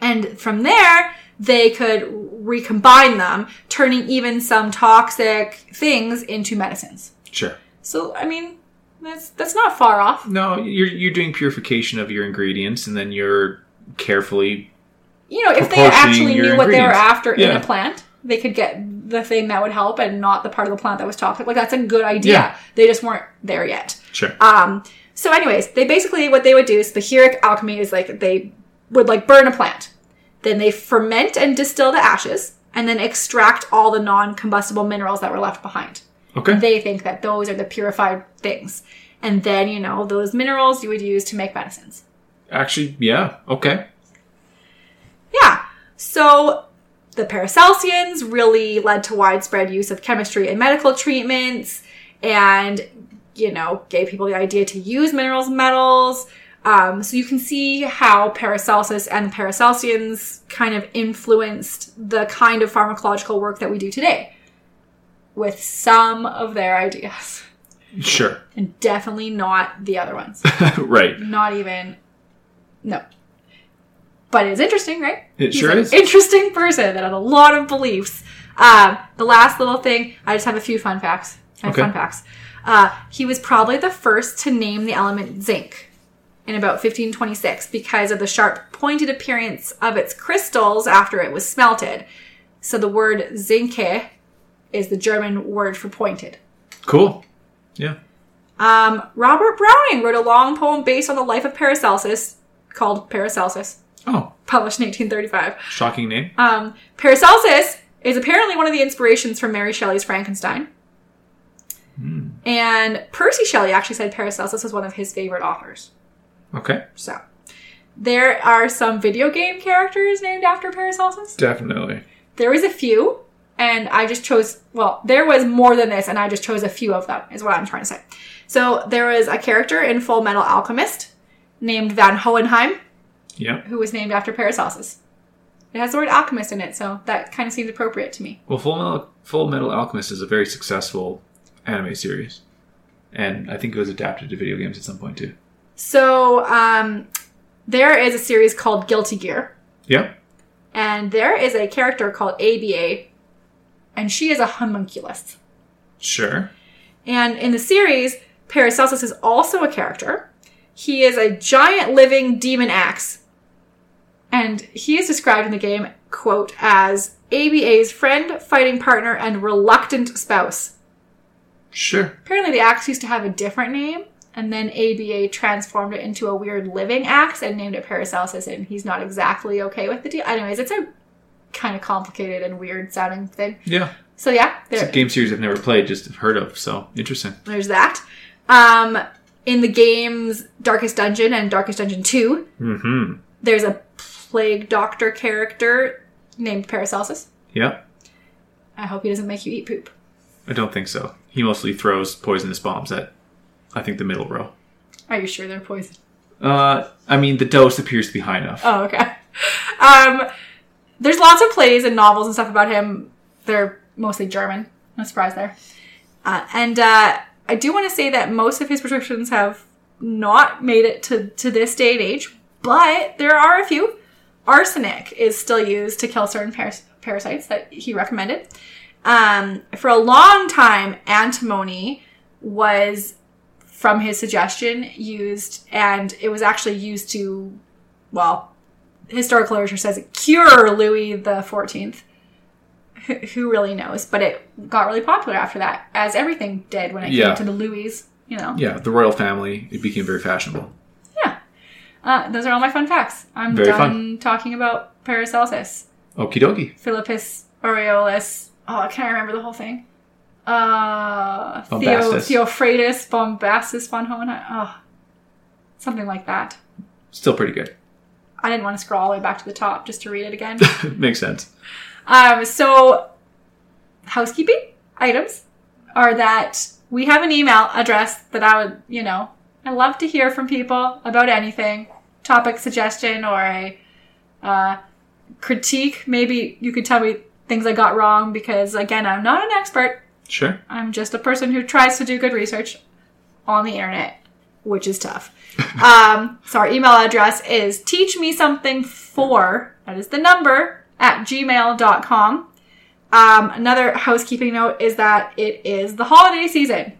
And from there, they could recombine them, turning even some toxic things into medicines. Sure. So, I mean, that's that's not far off. No, you're you're doing purification of your ingredients, and then you're carefully you know, if they actually knew what they were after in a plant, they could get the thing that would help and not the part of the plant that was toxic. Like that's a good idea. Yeah. They just weren't there yet. Sure. Um, so anyways, they basically what they would do is spagyric alchemy is like they would like burn a plant. Then they ferment and distill the ashes and then extract all the non-combustible minerals that were left behind. Okay. They think that those are the purified things. And then, you know, those minerals you would use to make medicines. Actually, yeah. Okay. Yeah. So the Paracelsians really led to widespread use of chemistry in medical treatments and, you know, gave people the idea to use minerals and metals. Um, so you can see how Paracelsus and the Paracelsians kind of influenced the kind of pharmacological work that we do today with some of their ideas. Sure. And definitely not the other ones. [laughs] right. Not even, no. But it's interesting, right? It He's sure is. Interesting person that had a lot of beliefs. Um, the last little thing, I just have a few fun facts. I have Okay. fun facts. Uh, he was probably the first to name the element zinc in about 1526 because of the sharp, pointed appearance of its crystals after it was smelted. So the word zinke is the German word for pointed. Cool. Yeah. Um, Robert Browning wrote a long poem based on the life of Paracelsus called Paracelsus, Oh, published in 1835. shocking name. Um, Paracelsus is apparently one of the inspirations for Mary Shelley's Frankenstein. And Percy Shelley actually said Paracelsus was one of his favorite authors. Okay. So, there are some video game characters named after Paracelsus. Definitely. There was a few, and I just chose, well, there was more than this, and I just chose a few of them, is what I'm trying to say. So, there was a character in Full Metal Alchemist named Van Hohenheim, Yeah. who was named after Paracelsus. It has the word alchemist in it, so that kind of seems appropriate to me. Well, Full Metal, Full Metal Alchemist is a very successful anime series, and I think it was adapted to video games at some point too. So, um, there is a series called Guilty Gear, Yeah. and there is a character called ABA, and she is a homunculus. Sure. And in the series, Paracelsus is also a character. He is a giant living demon axe. And he is described in the game, quote, as ABA's friend, fighting partner, and reluctant spouse. Sure. Apparently, the axe used to have a different name, and then ABA transformed it into a weird living axe and named it Paracelsus, and he's not exactly okay with the deal. Anyways, it's a kind of complicated and weird sounding thing. Yeah. So, yeah, It's a game series I've never played, just heard of. So interesting. there's that. Um, in the games Darkest Dungeon and Darkest Dungeon 2, Hmm. there's a plague doctor character named Paracelsus. Yeah. I hope he doesn't make you eat poop. I don't think so. He mostly throws poisonous bombs at, I think, the middle row. Are you sure they're poison? Uh, I mean, the dose appears to be high enough. Oh, okay. [laughs] Um, there's lots of plays and novels and stuff about him. They're mostly German. No surprise there. Uh, and uh, I do want to say that most of his prescriptions have not made it to, to this day and age, but there are a few. Arsenic is still used to kill certain paras- parasites that he recommended. Um, for a long time, antimony was, from his suggestion, used, and it was actually used to, well, historical literature says it cure Louis the Fourteenth. Who really knows? But it got really popular after that, as everything did when it Yeah. came to the Louis. You know, Yeah, the royal family. It became very fashionable. yeah. Uh, those are all my fun facts. I'm Very done fun. talking about Paracelsus, Okie dokie. Philippus Aureolus. Oh, I can't remember the whole thing. Uh, Theo, Bombastus. Theophrastus Bombastus von Hohenheim. Oh, something like that. Still pretty good. I didn't want to scroll all the way back to the top just to read it again. [laughs] Makes sense. Um, so, housekeeping items are that we have an email address that I would, you know, I love to hear from people about anything, topic suggestion or a uh, critique. Maybe you could tell me things I got wrong because, again, I'm not an expert. Sure. I'm just a person who tries to do good research on the internet, which is tough. [laughs] um, so our email address is teachmesomething4, that is the number, at gmail.com. Um, another housekeeping note is that it is the holiday season.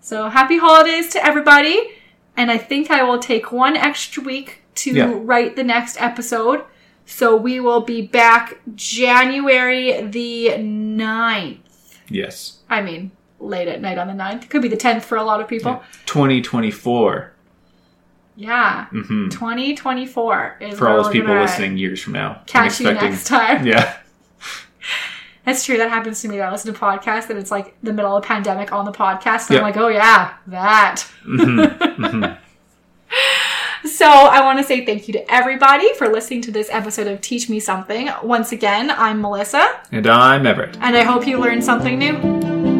So happy holidays to everybody. And I think I will take one extra week to Yeah. write the next episode. So we will be back January the 9th. Yes. I mean, late at night on the 9th. Could be the 10th for a lot of people. 2024. Yeah. hmm 2024 is For all those people listening years from now. Catch you next time. [laughs] Yeah. [laughs] That's true. That happens to me. I listen to podcasts and it's like the middle of a pandemic on the podcast. And Yeah. I'm like, oh yeah, that. Mhm. [laughs] So I want to say thank you to everybody for listening to this episode of Teach Me Something. Once again, I'm Melissa, And I'm Everett. and I hope you learned something new.